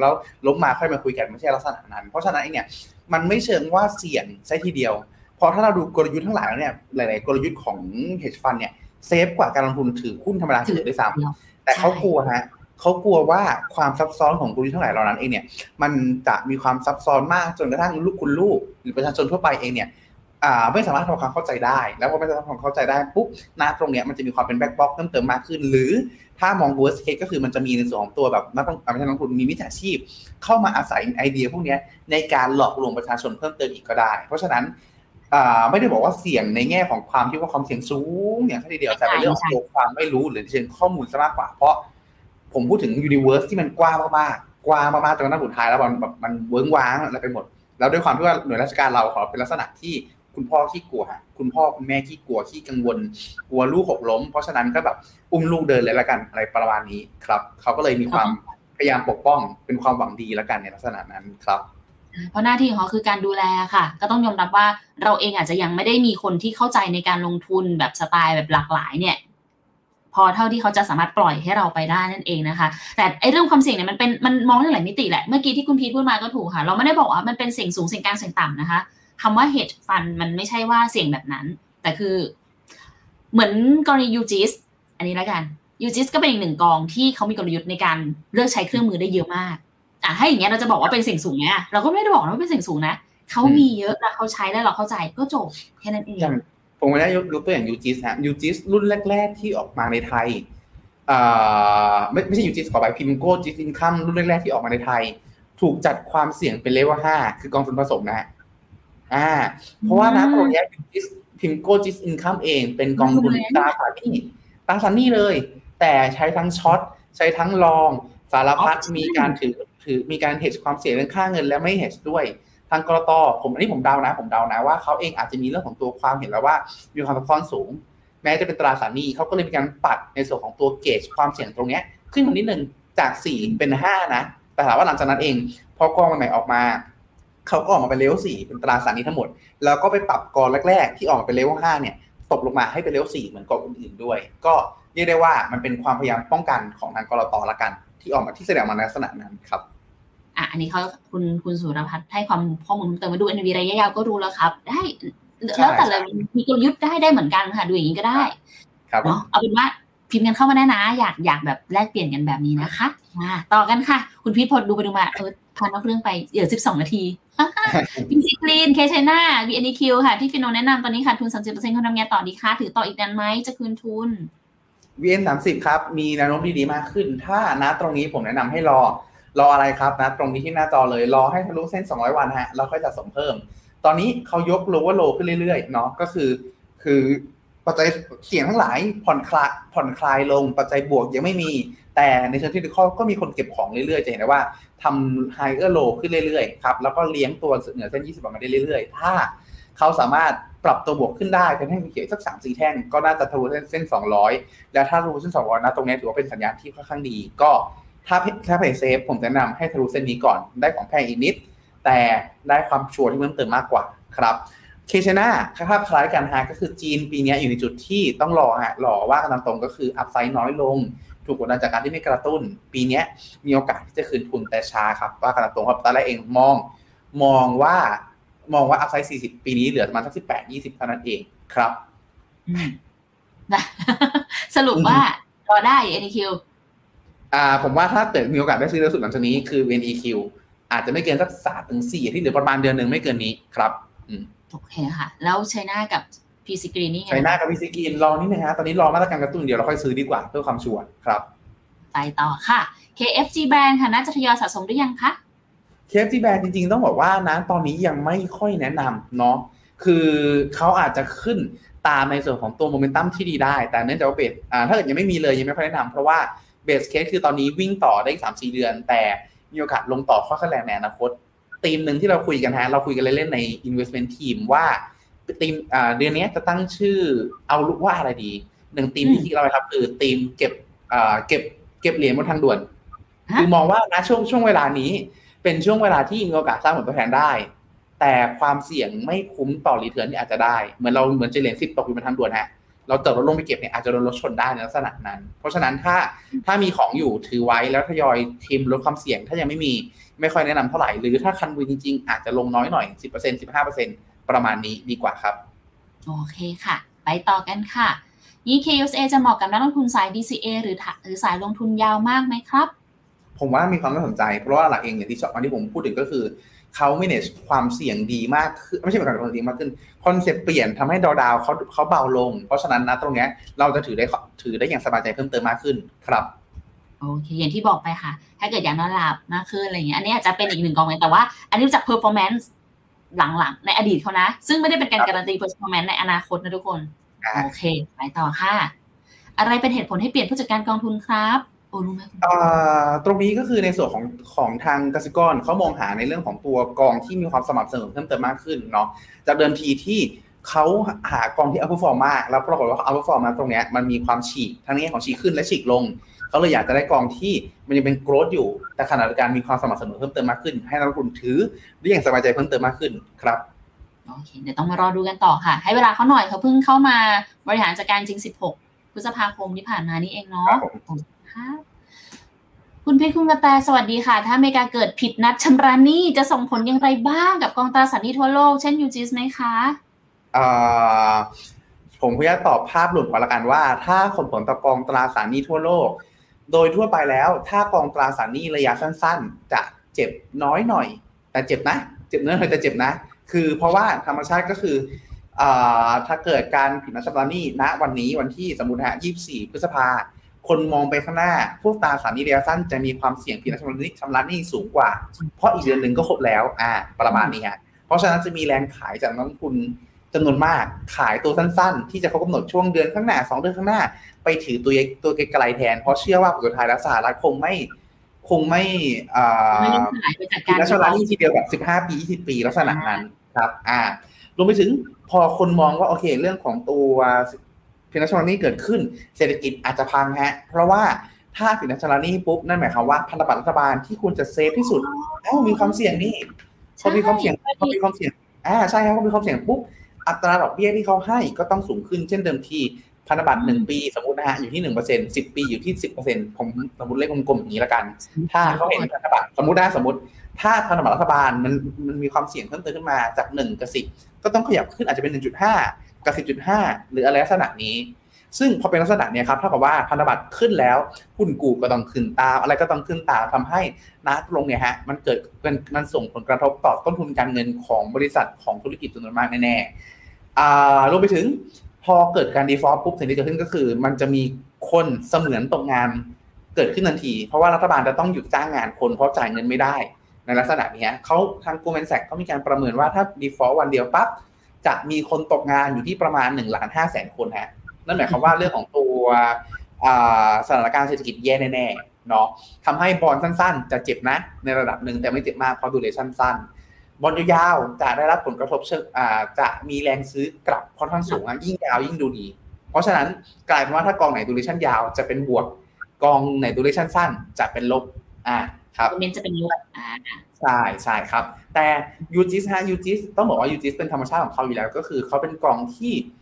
แล้วล้มมาค่อยมาคุยกันไม่ใช่ลักษณะนั้น เพราะฉะนั้นเนี่ยมันไม่เชิงว่าเสี่ยงซะทีเดียวเพราะถ้าเราดูกลยุทธ์ทั้งหลายแล้วเนี่ยหลาย ๆ กลยุทธ์ของ hedge fund เนี่ย safe กว่าการลงทุนถือหุ้นธรรมดาถือด้วยซ้ำแต่เขากลัวฮะเขากลัวว่าความซับซ้อนของกลยุทธ์ทั้งหลายเหล่านั้นเองเนี่ยมันจะมีความซับซ้อนมากจนกระทั่งลูกคุณลูกหรือประชาชนทั่วไปเองเนี่ย ไม่สามารถทำความเข้าใจได้ แล้วพอไม่สามารถทำความเข้าใจได้ปุ๊บณ ตรงเนี้ยมันจะมีความเป็น black box เพิ่มเติมมากขึ้น หรือถ้ามอง worst case ก็คือมันจะมีในส่วนของตัวแบบนักไม่ใช่นักลงทุนมีมิจฉาชีพ เข้ามาอาศัยไอเดียพวกนี้ในการหลอกลวงประชาชนเพิ่มเติมอีกก็ได้ เพราะฉะนั้นอ่าไม่ได้บอกว่าเสี่ยงในแง่ของความที่ว่าความเสี่ยงสูงอย่างทีเดียวแต่เป็นเรื่องของตัวความไม่รู้หรือเชิงข้อมูลซะมากกว่า เพราะผมพูดถึง universe ที่มันกว้างมากๆกว้างมากๆจนกระทั่งสุดท้ายแล้วมันแบบมันเวิ้งว้างอะไรไปหมด แล้วด้วยความที่ว่าหน่วยราชการเราขอเป็นลักษณะที่ คุณพ่อขี้กลัว คุณพ่อคุณแม่ขี้กลัวขี้กังวล กลัวลูกหกล้ม เพราะฉะนั้นก็แบบอุ้มลูกเดินเลยละกันอะไรประมาณนี้ครับเขาก็เลยมีความพยายามปกป้องเป็นความหวังดีละกันในลักษณะนั้นครับเพราะหน้าที่ของเขาคือการดูแลค่ะ ก็ต้องยอมรับว่าเราเองอาจจะยังไม่ได้มีคนที่เข้าใจในการลงทุนแบบสไตล์แบบหลากหลายเนี่ย พอเท่าที่เขาจะสามารถปล่อยให้เราไปได้นั่นเองนะคะ แต่ไอเรื่องความเสี่ยงเนี่ยมันเป็นมันมองได้หลายมิติแหละเมื่อกี้ที่คุณพีทพูดมาก็ถูกค่ะ เราไม่ได้บอกว่ามันเป็นเสี่ยงสูงเสี่ยงกลางเสี่ยงต่ำนะคะ คำว่า hedge fund มันไม่ใช่ว่าเสี่ยงแบบนั้น แต่คือเหมือนกรณี UGIS อันนี้แล้วกัน UGIS ก็เป็นอีกหนึ่งกองที่เขามีกลยุทธ์ในการเลือกใช้เครื่องมือได้เยอะมากอะให้อย่างเงี้ยเราจะบอกว่าเป็นเสี่ยงสูงเนี่ยเราก็ไม่ได้บอกว่าเป็นเสี่ยงสูงนะเขามีเยอะแล้วเขาใช้แล้วเราเข้าใจก็จบแค่นั้นเองผมวันนี้ยกตัวอย่าง UGIS ฮะ UGIS รุ่นแรก ๆ ที่ออกมาในไทยอ่าไม่ไม่ใช่ UGIS ขอไป PIMCO GIS Income รุ่นแรก ๆ ที่ออกมาในไทย ถูกจัดความเสี่ยงเป็นเลเวลห้าคือกองทุนผสมนะฮะ อ่า เพราะว่านะตรงนี้ยูจิสพิมโก้จิสอินคัมเองเป็นกองทุนตราสารหนี้ตราสารหนี้เลย แต่ใช้ทั้งช็อตใช้ทั้งลองสารพัดมีการถือถือมีการเฮดความเสี่ยงเรื่องค่าเงินและไม่เฮดด้วยทางกรตผมอันนี้ผมเดานะ ผมเดานะว่าเขาเองอาจจะมีเรื่องของตัวความเห็นแล้วว่ามีความซับซ้อนสูง แม้จะเป็นตราสารหนี้เขาก็เลยมีการปัดในส่วนของตัวเกจความเสี่ยงตรงนี้ขึ้นมานิดนึงจากสี่เป็นห้านะ แต่ถามว่าหลังจากนั้นเองพอกองใหม่ออกมา เขาก็ออกมาเป็นเลเวลสี่เป็นตราสารหนี้ทั้งหมด แล้วก็ไปปรับกองแรกๆ ที่ออกมาเป็นเลเวลห้าเนี่ยตกลงมาให้เป็นเลเวลสี่เหมือนกองอื่นๆด้วย ก็เรียกได้ว่ามันเป็นความพยายามป้องกันของทาง ก.ล.ต. ละกัน ที่ออกมาที่แสดงมาในลักษณะนั้นครับอะอันนี้เขาคุณคุณสุรพัฒน์ให้ความข้อมูลเติมมาดู NV ระยะยาวก็รู้แล้วครับ ได้แล้วแต่ละมีกลยุทธ์ได้ได้เหมือนกันค่ะดูอย่างนี้ก็ได้ ครับเนาะเอาเป็นว่าพิมพ์กันเข้ามาได้นะ อยากอยากแบบแลกเปลี่ยนกันแบบนี้นะคะมาต่อกันค่ะ คุณพีทพดดูไปดูมาเออ พันนอกเรื่องไปเดี๋ยวสิบสองนาทีพิมซีกรีนเคชัยนาวีเอ็นคิวค่ะ ที่ฟิโนแนะนำตอนนี้ขาดทุนสามสิบเปอร์เซ็นต์เขาทำงานต่อดีคะถือต่ออีกนานไหมจะคืนทุน VN สามสิบครับ มีแนวโน้มดีๆมากขึ้น ถ้านะตรงนี้ผมแนะนำให้รอ รออะไรครับนะตรงนี้ที่หน้าจอเลยรอให้ทะลุเส้น 200 วันฮะแล้วค่อยสะสมเพิ่ม ตอนนี้เขายกโลว่าโลขึ้นเรื่อยๆเนาะก็คือ คือปัจจัยเสี่ยงทั้งหลายผ่อนคลายผ่อนคลายลงปัจจัยบวกยังไม่มี แต่ในเชิงเทคนิคก็มีคนเก็บของเรื่อยๆ จะเห็นได้ว่าทำไฮเออร์โลขึ้นเรื่อยๆครับแล้วก็เลี้ยงตัวเหนือเส้น 20วันมาได้เรื่อยๆ ถ้าเขาสามารถปรับตัวบวกขึ้นได้เป็นแท่งเขียวสักสามสี่แท่งก็น่าจะทะลุเส้นเส้นสองร้อยแล้วถ้าทะลุเส้นสองร้อยนะตรงนี้ถือว่าเป็นสัญญาณที่ค่อนข้างดีก็ถ้าถ้าเพย์เซฟผมแนะนำให้ทะลุเส้นนี้ก่อนได้ของแพงอีกนิด แต่ได้ความชัวร์ที่เพิ่มเติมมากกว่าครับเคชนาภาพคล้ายกันฮะก็คือจีนปีนี้อยู่ในจุดที่ต้องรอฮะรอว่ากันตามตรงก็คืออัพไซด์น้อยลง ถูกกดดันจากการที่ไม่กระตุ้น ปีนี้มีโอกาสที่จะคืนทุนแต่ช้าครับ ว่ากันตามตรงครับตอนแรกเองมองมองว่ามองว่าอัพไซด์40 ปีนี้เหลือประมาณสัก18 20เท่านั้นเองครับนะสรุปว่ารอได้ NQ อ่า ผมว่าถ้าเกิดมีโอกาสได้ซื้อเร็วสุดหลังจากนี้คือ VNEQ อาจจะไม่เกินสักสามถึงสี่ที่เหลือประมาณเดือนหนึ่งไม่เกินนี้ครับ อืมโอเคค่ะ แล้ว China กับ P-CGREEN นี่ไง China กับ P-CGREEN รอนิดนึงฮะตอนนี้รอมาตรการกระตุ้นเดี๋ยวเราค่อยซื้อดีกว่าเพื่อความชัวร์ครับไปต่อค่ะ KFG Bank ค่ะน่าจะทยอยสะสมหรือยังคะ KFG Bank จริงๆ ต้องบอกว่านะตอนนี้ยังไม่ค่อยแนะนำเนาะคือเขาอาจจะขึ้นตามในส่วนของตัวโมเมนตัมที่ดีได้ แต่เนื่องจากว่า base อ่าถ้าเกิดยังไม่มีเลยยังไม่ค่อยแนะนำเพราะว่าbase case คือตอนนี้วิ่งต่อได้สามสี่เดือน แต่มีโอกาสลงต่อข้อขั้นแรงในอนาคตธีมหนึ่งที่เราคุยกันฮะเราคุยกันเล่นๆใน investment team ว่า ธีมอ่าเดือนนี้จะตั้งชื่อ outlook ว่าอะไรดีหนึ่งธีมที่คิดเราไปครับคือธีมเก็บอ่าเก็บ เก็บเหรียญบนทางด่วนฮะคือมองว่านะช่วงช่วงเวลานี้ เป็นช่วงเวลาที่มีโอกาสสร้างผลตอบแทนได้ แต่ความเสี่ยงไม่คุ้มต่อ return ที่อาจจะได้ เหมือนเราเหมือนจะเหรียญสิบตกอยู่บนทางด่วนฮะเราเติบรถลงไปเก็บเนี่ยอาจจะโดนรถชนได้ในลักษณะนั้น เพราะฉะนั้นถ้าถ้ามีของอยู่ถือไว้แล้วทยอยทีมลดความเสี่ยง ถ้ายังไม่มีไม่ค่อยแนะนำเท่าไหร่ หรือถ้าคันวินจริงๆ อาจจะลงน้อยหน่อย 10% 15% ประมาณนี้ดีกว่าครับ โอเคค่ะ ไปต่อกันค่ะนี่ KUSA จะเหมาะกับนักลงทุนสาย DCA หรือถหรือสายลงทุนยาวมากไหมครับ ผมว่ามีความน่าสนใจ เพราะว่าหลักเองอย่างที่ชอบอันที่ผมพูดถึงก็คือเขา manage ความเสี่ยงดีมากขึ้นไม่ใช่เป็นการความเสี่ยงดีมากขึ้นconcept เปลี่ยนทำให้ดาวดาวเขาเขาเบาลง เพราะฉะนั้นนะตรงเนี้ยเราจะถือได้ถือได้อย่างสบายใจเพิ่มเติมมากขึ้นครับโอเคอย่างที่บอกไปค่ะ ถ้าเกิดอยากนอนหลับมากขึ้นอะไรอย่างเงี้ยอันนี้อาจจะเป็นอีกหนึ่งกองไว้แต่ว่า อันนี้รู้จัก performance หลังๆ ในอดีตเขานะ ซึ่งไม่ได้เป็นการการันตี performance ในอนาคตนะทุกคน โอเคไปต่อค่ะ อะไรเป็นเหตุผลให้เปลี่ยนผู้จัดการกองทุนครับโอ้รู้ไหมอ่าตรงนี้ก็คือในส่วนของของทางกสิกรเขามองหาในเรื่องของตัวกองที่มีความสม่ำเสมอเพิ่มเติมมากขึ้นเนาะจากเดิมทีที่เขาหากองที่ outperform มาก แล้วปรากฏว่า outperform มาตรงเนี้ยมันมีความฉีกทั้งในแง่ของฉีกขึ้นและฉีกลง เขาเลยอยากจะได้กองที่มันยังเป็น growth อยู่ แต่ขณะเดียวกันมีความสม่ำเสมอเพิ่มเติมมากขึ้น ให้นักลงทุนถือได้อย่างสบายใจเพิ่มเติมมากขึ้นครับโอเคเดี๋ยวต้องมารอดูกันต่อค่ะ ให้เวลาเขาหน่อยเขาเพิ่งเข้ามาบริหารจัดการจริง 16 พฤษภาคมที่ผ่านมานี่เองเนาะครับผมค่ะคุณเพชรคุณกระแตสวัสดีค่ะ ถ้าอเมริกาเกิดผิดนัดชำระหนี้จะส่งผลอย่างไรบ้างกับกองตราสารหนี้ทั่วโลก เช่น UGIS ไหมคะอ่าผมพยายามตอบภาพรวมก่อนละกันว่า ถ้าส่งผลต่อกองตราสารหนี้ทั่วโลก โดยทั่วไปแล้ว ถ้ากองตราสารหนี้ระยะสั้น ๆ จะเจ็บน้อยหน่อย แต่เจ็บนะ เจ็บน้อยหน่อยแต่เจ็บนะ คือเพราะว่าธรรมชาติก็คืออถ้าเกิดการผิดนัดชำระหนี้ณวันนี้วันที่สมมติฮะ24 พฤษภาคนมองไปข้างหน้า พวกตราสารหนี้ระยะสั้นจะมีความเสี่ยงผิดนัดชำระหนี้ชำระหนี้สูงกว่า เพราะอีกเดือนหนึ่งก็ครบแล้ว อ่า ประมาณนี้ฮะ เพราะฉะนั้นจะมีแรงขายจากนักลงทุน จำนวนมากขายตัวสั้น ๆ ที่จะเขากำหนดช่วงเดือนข้างหน้าสองเดือนข้างหน้า ไปถือตัวตัวไกลๆแทน เพราะเชื่อว่าผลสุดท้ายแล้วสหรัฐคงไม่คงไม่อ่าไม่ได้ขายไปจัดกิการนนักชำระหนี้ทีเดียวแบบ 15 ปี 20 ปีลักษณะนั้นครับ อ่ารวมไปถึงพอคนมองว่าโอเค เรื่องของตัวพินักชำระหนี้เกิดขึ้น เศรษฐกิจอาจจะพังฮะ เพราะว่าถ้าพินักชำระหนี้ปุ๊บ นั่นหมายความว่าพันธบัตรรัฐบาลที่ควรจะเซฟที่สุดเอ้ามีความเสี่ยงนี่พอมีความเสี่ยงพอมีความเสี่ยงอ่าใช่ครับพอมีความเสี่ยงปุ๊บ อัตราดอกเบี้ยที่เขาให้ก็ต้องสูงขึ้นเช่นเดิมทีพันธบัตรหนึ่งปีสมมตินะฮะอยู่ที่หนึ่งเปอร์เซ็นสิบปีอยู่ที่สิบเปอร์เซ็นผมสมมติเลขกลมๆอย่างนี้ละกัน ถ้าเขาเห็นพันธบัตรสมมติได้สมมติ ถ้าพันธบัตรรัฐบาลมันมันมีความเสี่ยงเพิ่มเติมขึ้นมาจากหนึ่งกับสิบก็ต้องขยับขึ้นอาจจะเป็นหนึ่งจุดห้ากับสิบจุดห้าหรืออะไรลักษณะนี้ ซึ่งพอเป็นลักษณะเนี้ยครับเท่ากับว่าพันธบัตรขึ้นแล้วหุ้นกู้ก็ต้องขึ้นตามอะไรก็ต้องขึ้นตามทำให้นัดลงเนี่ยฮะมันเกิดมันมันส่งผลกระทบต่อต้นทุนการเงินของบริษัทของธุรกิจจำนวนมากแน่ๆอ่ารวมไปถึงพอเกิดการ default ปุ๊บสิ่งที่เกิดขึ้นก็คือ มันจะมีคนเสมือนตกงานเกิดขึ้นทันที เพราะว่ารัฐบาลจะต้องหยุดจ้างงานคนเพราะจ่ายเงินไม่ได้ ในลักษณะนี้เขาทางกูแมนแซกเขามีการประเมินว่าถ้า default วันเดียวปั๊บจะมีคนตกงานอยู่ที่ประมาณหนึ่งล้านห้าแสนคนฮะ นั่นหมายความว่าเรื่องของตัวอ่าสถานการณ์เศรษฐกิจแย่แน่ๆเนาะทำให้บอลสั้นๆ จะเจ็บนะในระดับหนึ่งแต่ไม่เจ็บมากเพราะ duration สั้น bond ยาวๆจะได้รับผลกระทบเชิงอ่าจะมีแรงซื้อกลับค่อนข้างสูงอะยิ่งยาวยิ่งดูดี เพราะฉะนั้นกลายเป็นว่าถ้ากองไหน duration ยาวจะเป็นบวก กองไหน duration สั้นจะเป็นลบอ่าครับ main จะเป็นลบอ่าใช่ใช่ครับ แต่ UGIS ฮะ UGIS ต้องบอกว่า UGIS เป็นธรรมชาติของเขาอยู่แล้ว ก็คือเขาเป็นกองที่เอ่อ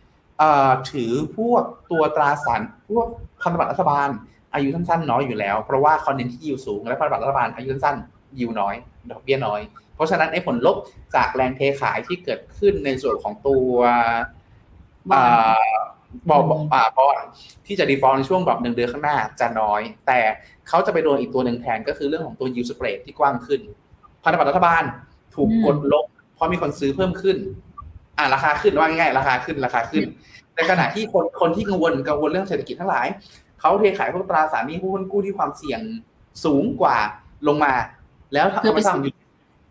ถือพวกตัวตราสารพวกพันธบัตรรัฐบาล อายุสั้นๆน้อยอยู่แล้ว เพราะว่าเขาเน้นที่ยิวสูงและพันธบัตรรัฐบาลอายุสั้นๆยิวน้อย ดอกเบี้ยน้อย เพราะฉะนั้นไอ้ผลลบจากแรงเทขายที่เกิดขึ้นในส่วนของตัวอ่าบอกบอกอ่าเพราะที่จะดีฟอลในช่วงแบบหนึ่งเดือนข้างหน้าจะน้อย แต่เขาจะไปโดนอีกตัวหนึ่งแทนก็คือเรื่องของตัวยิวสเปรดที่กว้างขึ้น พันธบัตรรัฐบาลถูกกดลบเพราะมีคนซื้อเพิ่มขึ้น อ่าราคาขึ้นว่าง่ายๆราคาขึ้นราคาขึ้น ในขณะที่คนคนที่กังวลกังวลเรื่องเศรษฐกิจทั้งหลายเขาเทขายพวกตราสารหนี้ผู้หุ้นกู้ที่ความเสี่ยงสูงกว่าลงมา แล้วธรรมชาติของยู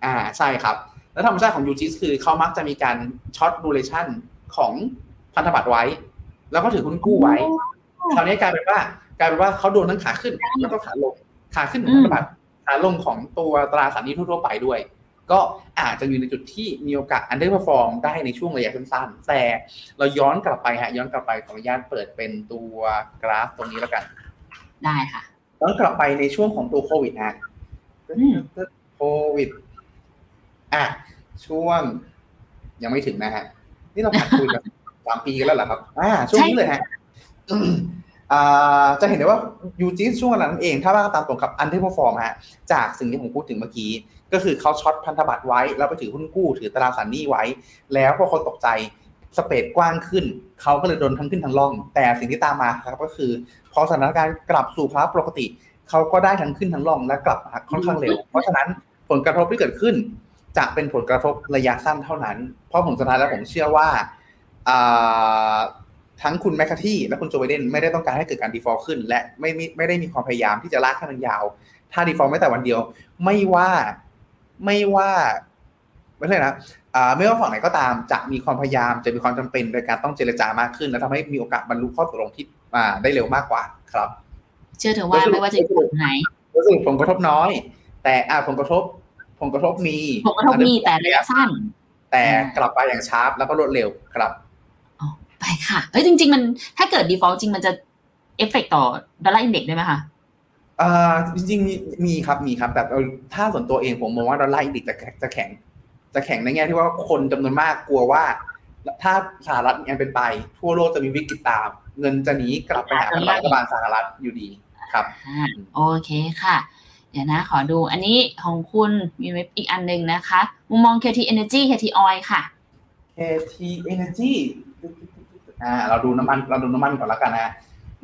อ่าใช่ครับ แล้วธรรมชาติของ UGIS คือเขามักจะมีการ short duration ของพันธบัตรไว้ แล้วก็ถือหุ้นกู้ไว้คราวนี้กลายเป็นว่ากลายเป็นว่าเขาโดนทั้งขาขึ้นแล้วก็ขาลงขาขึ้นของพันธบัตรขาลงของตัวตราสารหนี้ทั่วๆไปด้วย ก็อาจจะอยู่ในจุดที่มีโอกาส underperform ได้ในช่วงระยะสั้นๆ แต่เราย้อนกลับไปฮะย้อนกลับไปขออนุญาตเปิดเป็นตัวกราฟตรงนี้แล้วกัน ได้ค่ะย้อนกลับไปในช่วงของตัวโควิดฮะอืมโควิดอะช่วง ยังไม่ถึงนะฮะ นี่เราผ่านโควิดมาสามปีกันแล้วเหรอครับ อ่า ช่วงนี้เลยฮะอ่าจะเห็นได้ว่ายูจีช่วงเวลานั้นเอง ถ้าว่าตามตรงกับอันที่พอฟอร์มฮะ จากสิ่งที่ผมพูดถึงเมื่อกี้ ก็คือเขาช็อตพันธบัตรไว้ แล้วไปถือหุ้นกู้ถือตราสารหนี้ไว้ แล้วพอคนตกใจสเปดกว้างขึ้น เขาก็เลยโดนทั้งขึ้นทั้งล่อง แต่สิ่งที่ตามมาครับก็คือ พอสถานการณ์กลับสู่ภาวะปกติ เขาก็ได้ทั้งขึ้นทั้งล่องและกลับมาค่อนข้างเร็ว เพราะฉะนั้นผลกระทบที่เกิดขึ้น จะเป็นผลกระทบระยะสั้นเท่านั้น เพราะผมสุดท้ายแล้วผมเชื่อว่าอ่าทั้งคุณแมคคาที่และคุณ Joe Biden ไม่ได้ต้องการให้เกิดการ default ขึ้น และไม่ไม่ไม่ได้มีความพยายามที่จะลากให้มันยาว ถ้า default แม้แต่วันเดียว ไม่ว่า ไม่ว่าไม่ใช่นะอ่าไม่ว่าฝั่งไหนก็ตามจะมีความพยายามจะมีความจำเป็นในการต้องเจรจามากขึ้น และทำให้มีโอกาสบรรลุข้อตกลงที่อ่าได้เร็วมากกว่าครับ เชื่อเถอะว่าไม่ว่าจะอยู่ไหนรู้สึกผลกระทบน้อย แต่อ่าผลกระทบผลกระทบมีผลกระทบมีแต่ระยะสั้น แต่กลับไปอย่าง sharp แล้วก็รวดเร็วครับไปค่ะเฮ้ยจริง ๆ มันถ้าเกิด default จริงมันจะเอฟเฟกต่อ Dollar Index ได้ไหมคะอ่า จริงๆมีมีครับมีครับ แต่ถ้าส่วนตัวเองผมมองว่า Dollar Index จะจะแข็ง จะแข็งในแง่ที่ว่าคนจำนวนมากกลัวว่า ถ้าสหรัฐยังเป็นไป ทั่วโลกจะมีวิกฤตตาม เงินจะหนีกลับไปหารัฐบาลสหรัฐอยู่ดีครับอ่าโอเคค่ะ เดี๋ยวนะ ขอดูอันนี้ของคุณมีเว็บอีกอันหนึ่งนะคะ มุมมอง KT Energy KT Oil ค่ะ KT Energy อ่าเราดูน้ำมันเราดูน้ำมันก่อนแล้วกันนะ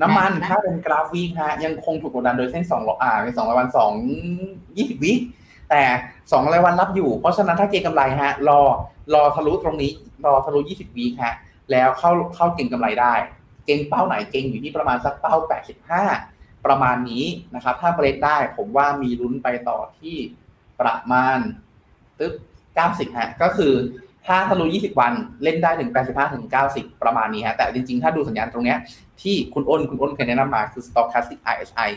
น้ำมันได้ถ้าเป็นกราฟวีคฮะยังคงถูกกดดันโดยเส้นสองอ่าเป็นสองรายวันสองยี่สิบวิแต่สองรายวันรับอยู่ เพราะฉะนั้นถ้าเก็งกำไรฮะ รอรอทะลุตรงนี้ รอทะลุยี่สิบวิฮะแล้วเข้าเข้าเก็งกำไรได้ เก็งเป้าไหนเก็งอยู่ที่ประมาณสักเป้าแปดสิบห้าประมาณนี้นะครับ ถ้าเบรกได้ผมว่ามีลุ้นไปต่อที่ประมาณตึ๊บเก้าสิบฮะก็คือถ้าทะลุ 20 วันเล่นได้ถึง 85 ถึง 90 ประมาณนี้ฮะ แต่จริงๆ ถ้าดูสัญญาณตรงเนี้ย ที่คุณอ้นคุณอ้นเคยแนะนำมาคือ stochastic RSI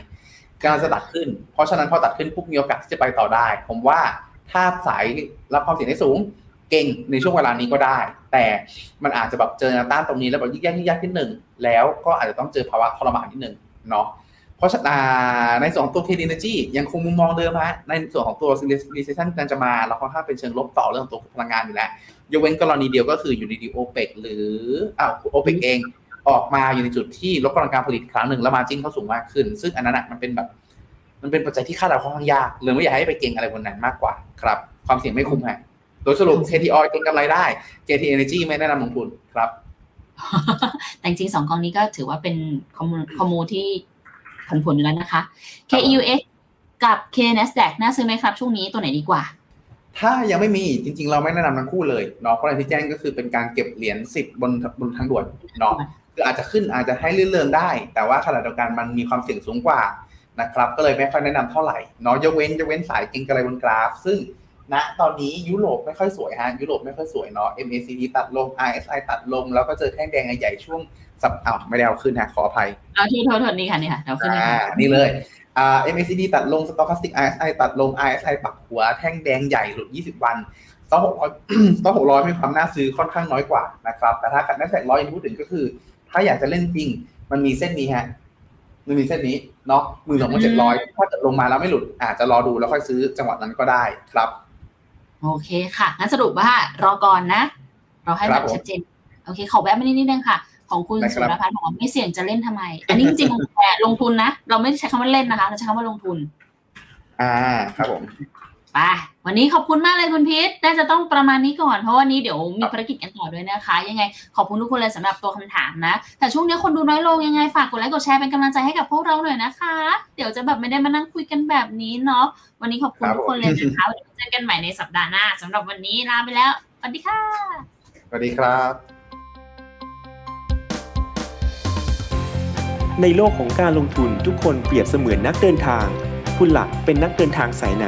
กำลังจะตัดขึ้น เพราะฉะนั้นพอตัดขึ้นปุ๊บมีโอกาสที่จะไปต่อได้ ผมว่าถ้าสายรับความเสี่ยงได้สูงเก่งในช่วงเวลานี้ก็ได้ แต่มันอาจจะแบบเจอแนวต้านตรงนี้แล้วแบบยิ่งยากยิ่งยากที่หนึ่งแล้วก็อาจจะต้องเจอภาวะทรมานนิดหนึ่งเนาะเพราะฉะนั้นในส่วนของตัว k d Energy ยังคงมุมมองเดิมฮะในส่วนของตัว recession กำลังจะมาเราค่อนข้างเป็นเชิงลบต่อเรื่องของตัวพลังงานอยู่แล้วยกเว้นกรณีเดียวก็คืออยู่ดีๆ OPEC หรืออ้าว OPEC เอง ออกมาอยู่ในจุดที่ลดกำลังการผลิตครั้งหนึ่งแล้วมาจิ้นเข้าสูงมากขึ้น ซึ่งอันนั้นอะมันเป็นแบบ มันเป็นปัจจัยที่คาดเดาค่อนข้างยากเลยไม่อยากให้ไปเก่งอะไรบนนั้นมากกว่าครับ ความเสี่ยงไม่คุ้มฮะโดยสรุป KT Oil เก่งกำไรได้ KT Energy ไม่แนะนำลงทุนครับ แต่จริงๆสองกองนี้ก็ถือว่าเป็นคอมมูคอมมูที่ผลผลอยู่แล้วนะคะ KEUX กับ K Nasdaq น่าซื้อไหมครับ ช่วงนี้ตัวไหนดีกว่า ถ้ายังไม่มีจริง ๆ เราไม่แนะนำทั้งคู่เลยเนาะเพราะอะไรที่แจ้งก็คือเป็นการเก็บเหรียญสิบบนบนทางด่วนเนาะ คืออาจจะขึ้นอาจจะให้ลื่นเริงได้ แต่ว่าขณะเดียวกันมันมีความเสี่ยงสูงกว่านะครับ ก็เลยไม่ค่อยแนะนำเท่าไหร่เนาะยกเว้นยกเว้นสายเก็งกำไรบนกราฟ ซึ่งณตอนนี้ยุโรปไม่ค่อยสวยฮะยุโรปไม่ค่อยสวยเนาะ MACD ตัดลง RSI ตัดลง แล้วก็เจอแท่งแดงใหญ่ๆช่วงสัปอ้าวไม่ได้เอาขึ้นฮะขออภัยเอาที่โทษโทษนี่ค่ะนี่ค่ะเดี๋ยวขึ้นเลยอ่าค่ะนี่เลยอ่า MACD ตัดลง Stochastic RSI ตัดลง RSI ปักหัวแท่งแดงใหญ่หลุด 20 วัน Stock 600 Stock 600มีความน่าซื้อค่อนข้างน้อยกว่านะครับแต่ถ้ากับนักแสกร้อยที่พูดถึงก็คือ ถ้าอยากจะเล่นจริง มันมีเส้นนี้ฮะ มันมีเส้นนี้เนาะมือสองพันเจ็ดร้อยถ้าเกิดลงมาแล้วไม่หลุด อาจจะรอดูแล้วค่อยซื้อจังหวะนั้นก็ได้ครับ โอเคค่ะงั้นสรุปว่ารอก่อนนะรอให้คแบรับบผมชัดเจน โอเค ขอแวะมานิดนึงค่ะ ของคุณได้ครับสุรพัฒน์บอกว่าไม่เสี่ยงจะเล่นทำไม อันนี้จริงๆแต่ลงทุนนะ เราไม่ได้ใช้คำว่าเล่นนะคะ เราใช้คำว่าลงทุน อ่า ครับผม ไปวันนี้ขอบคุณมากเลยคุณพีทน่าจะต้องประมาณนี้ก่อน เพราะวันนี้เดี๋ยวมีภารกิจกันต่อด้วยนะคะ ยังไงขอบคุณทุกคนเลยสำหรับตัวคำถามนะ แต่ช่วงนี้คนดูน้อยลงยังไงฝากกดไลค์กดแชร์เป็นกำลังใจให้กับพวกเราหน่อยนะคะ เดี๋ยวจะแบบไม่ได้มานั่งคุยกันแบบนี้เนาะ วันนี้ขอบคุณครับทุกคนเลยนะคะเดี๋ยวเจอกันใหม่ในสัปดาห์หน้าสำหรับวันนี้ลาไปแล้วสวัสดีค่ะสวัสดีครับ ในโลกของการลงทุนทุกคนเปรียบเสมือนนักเดินทาง คุณหลักเป็นนักเดินทางสายไหน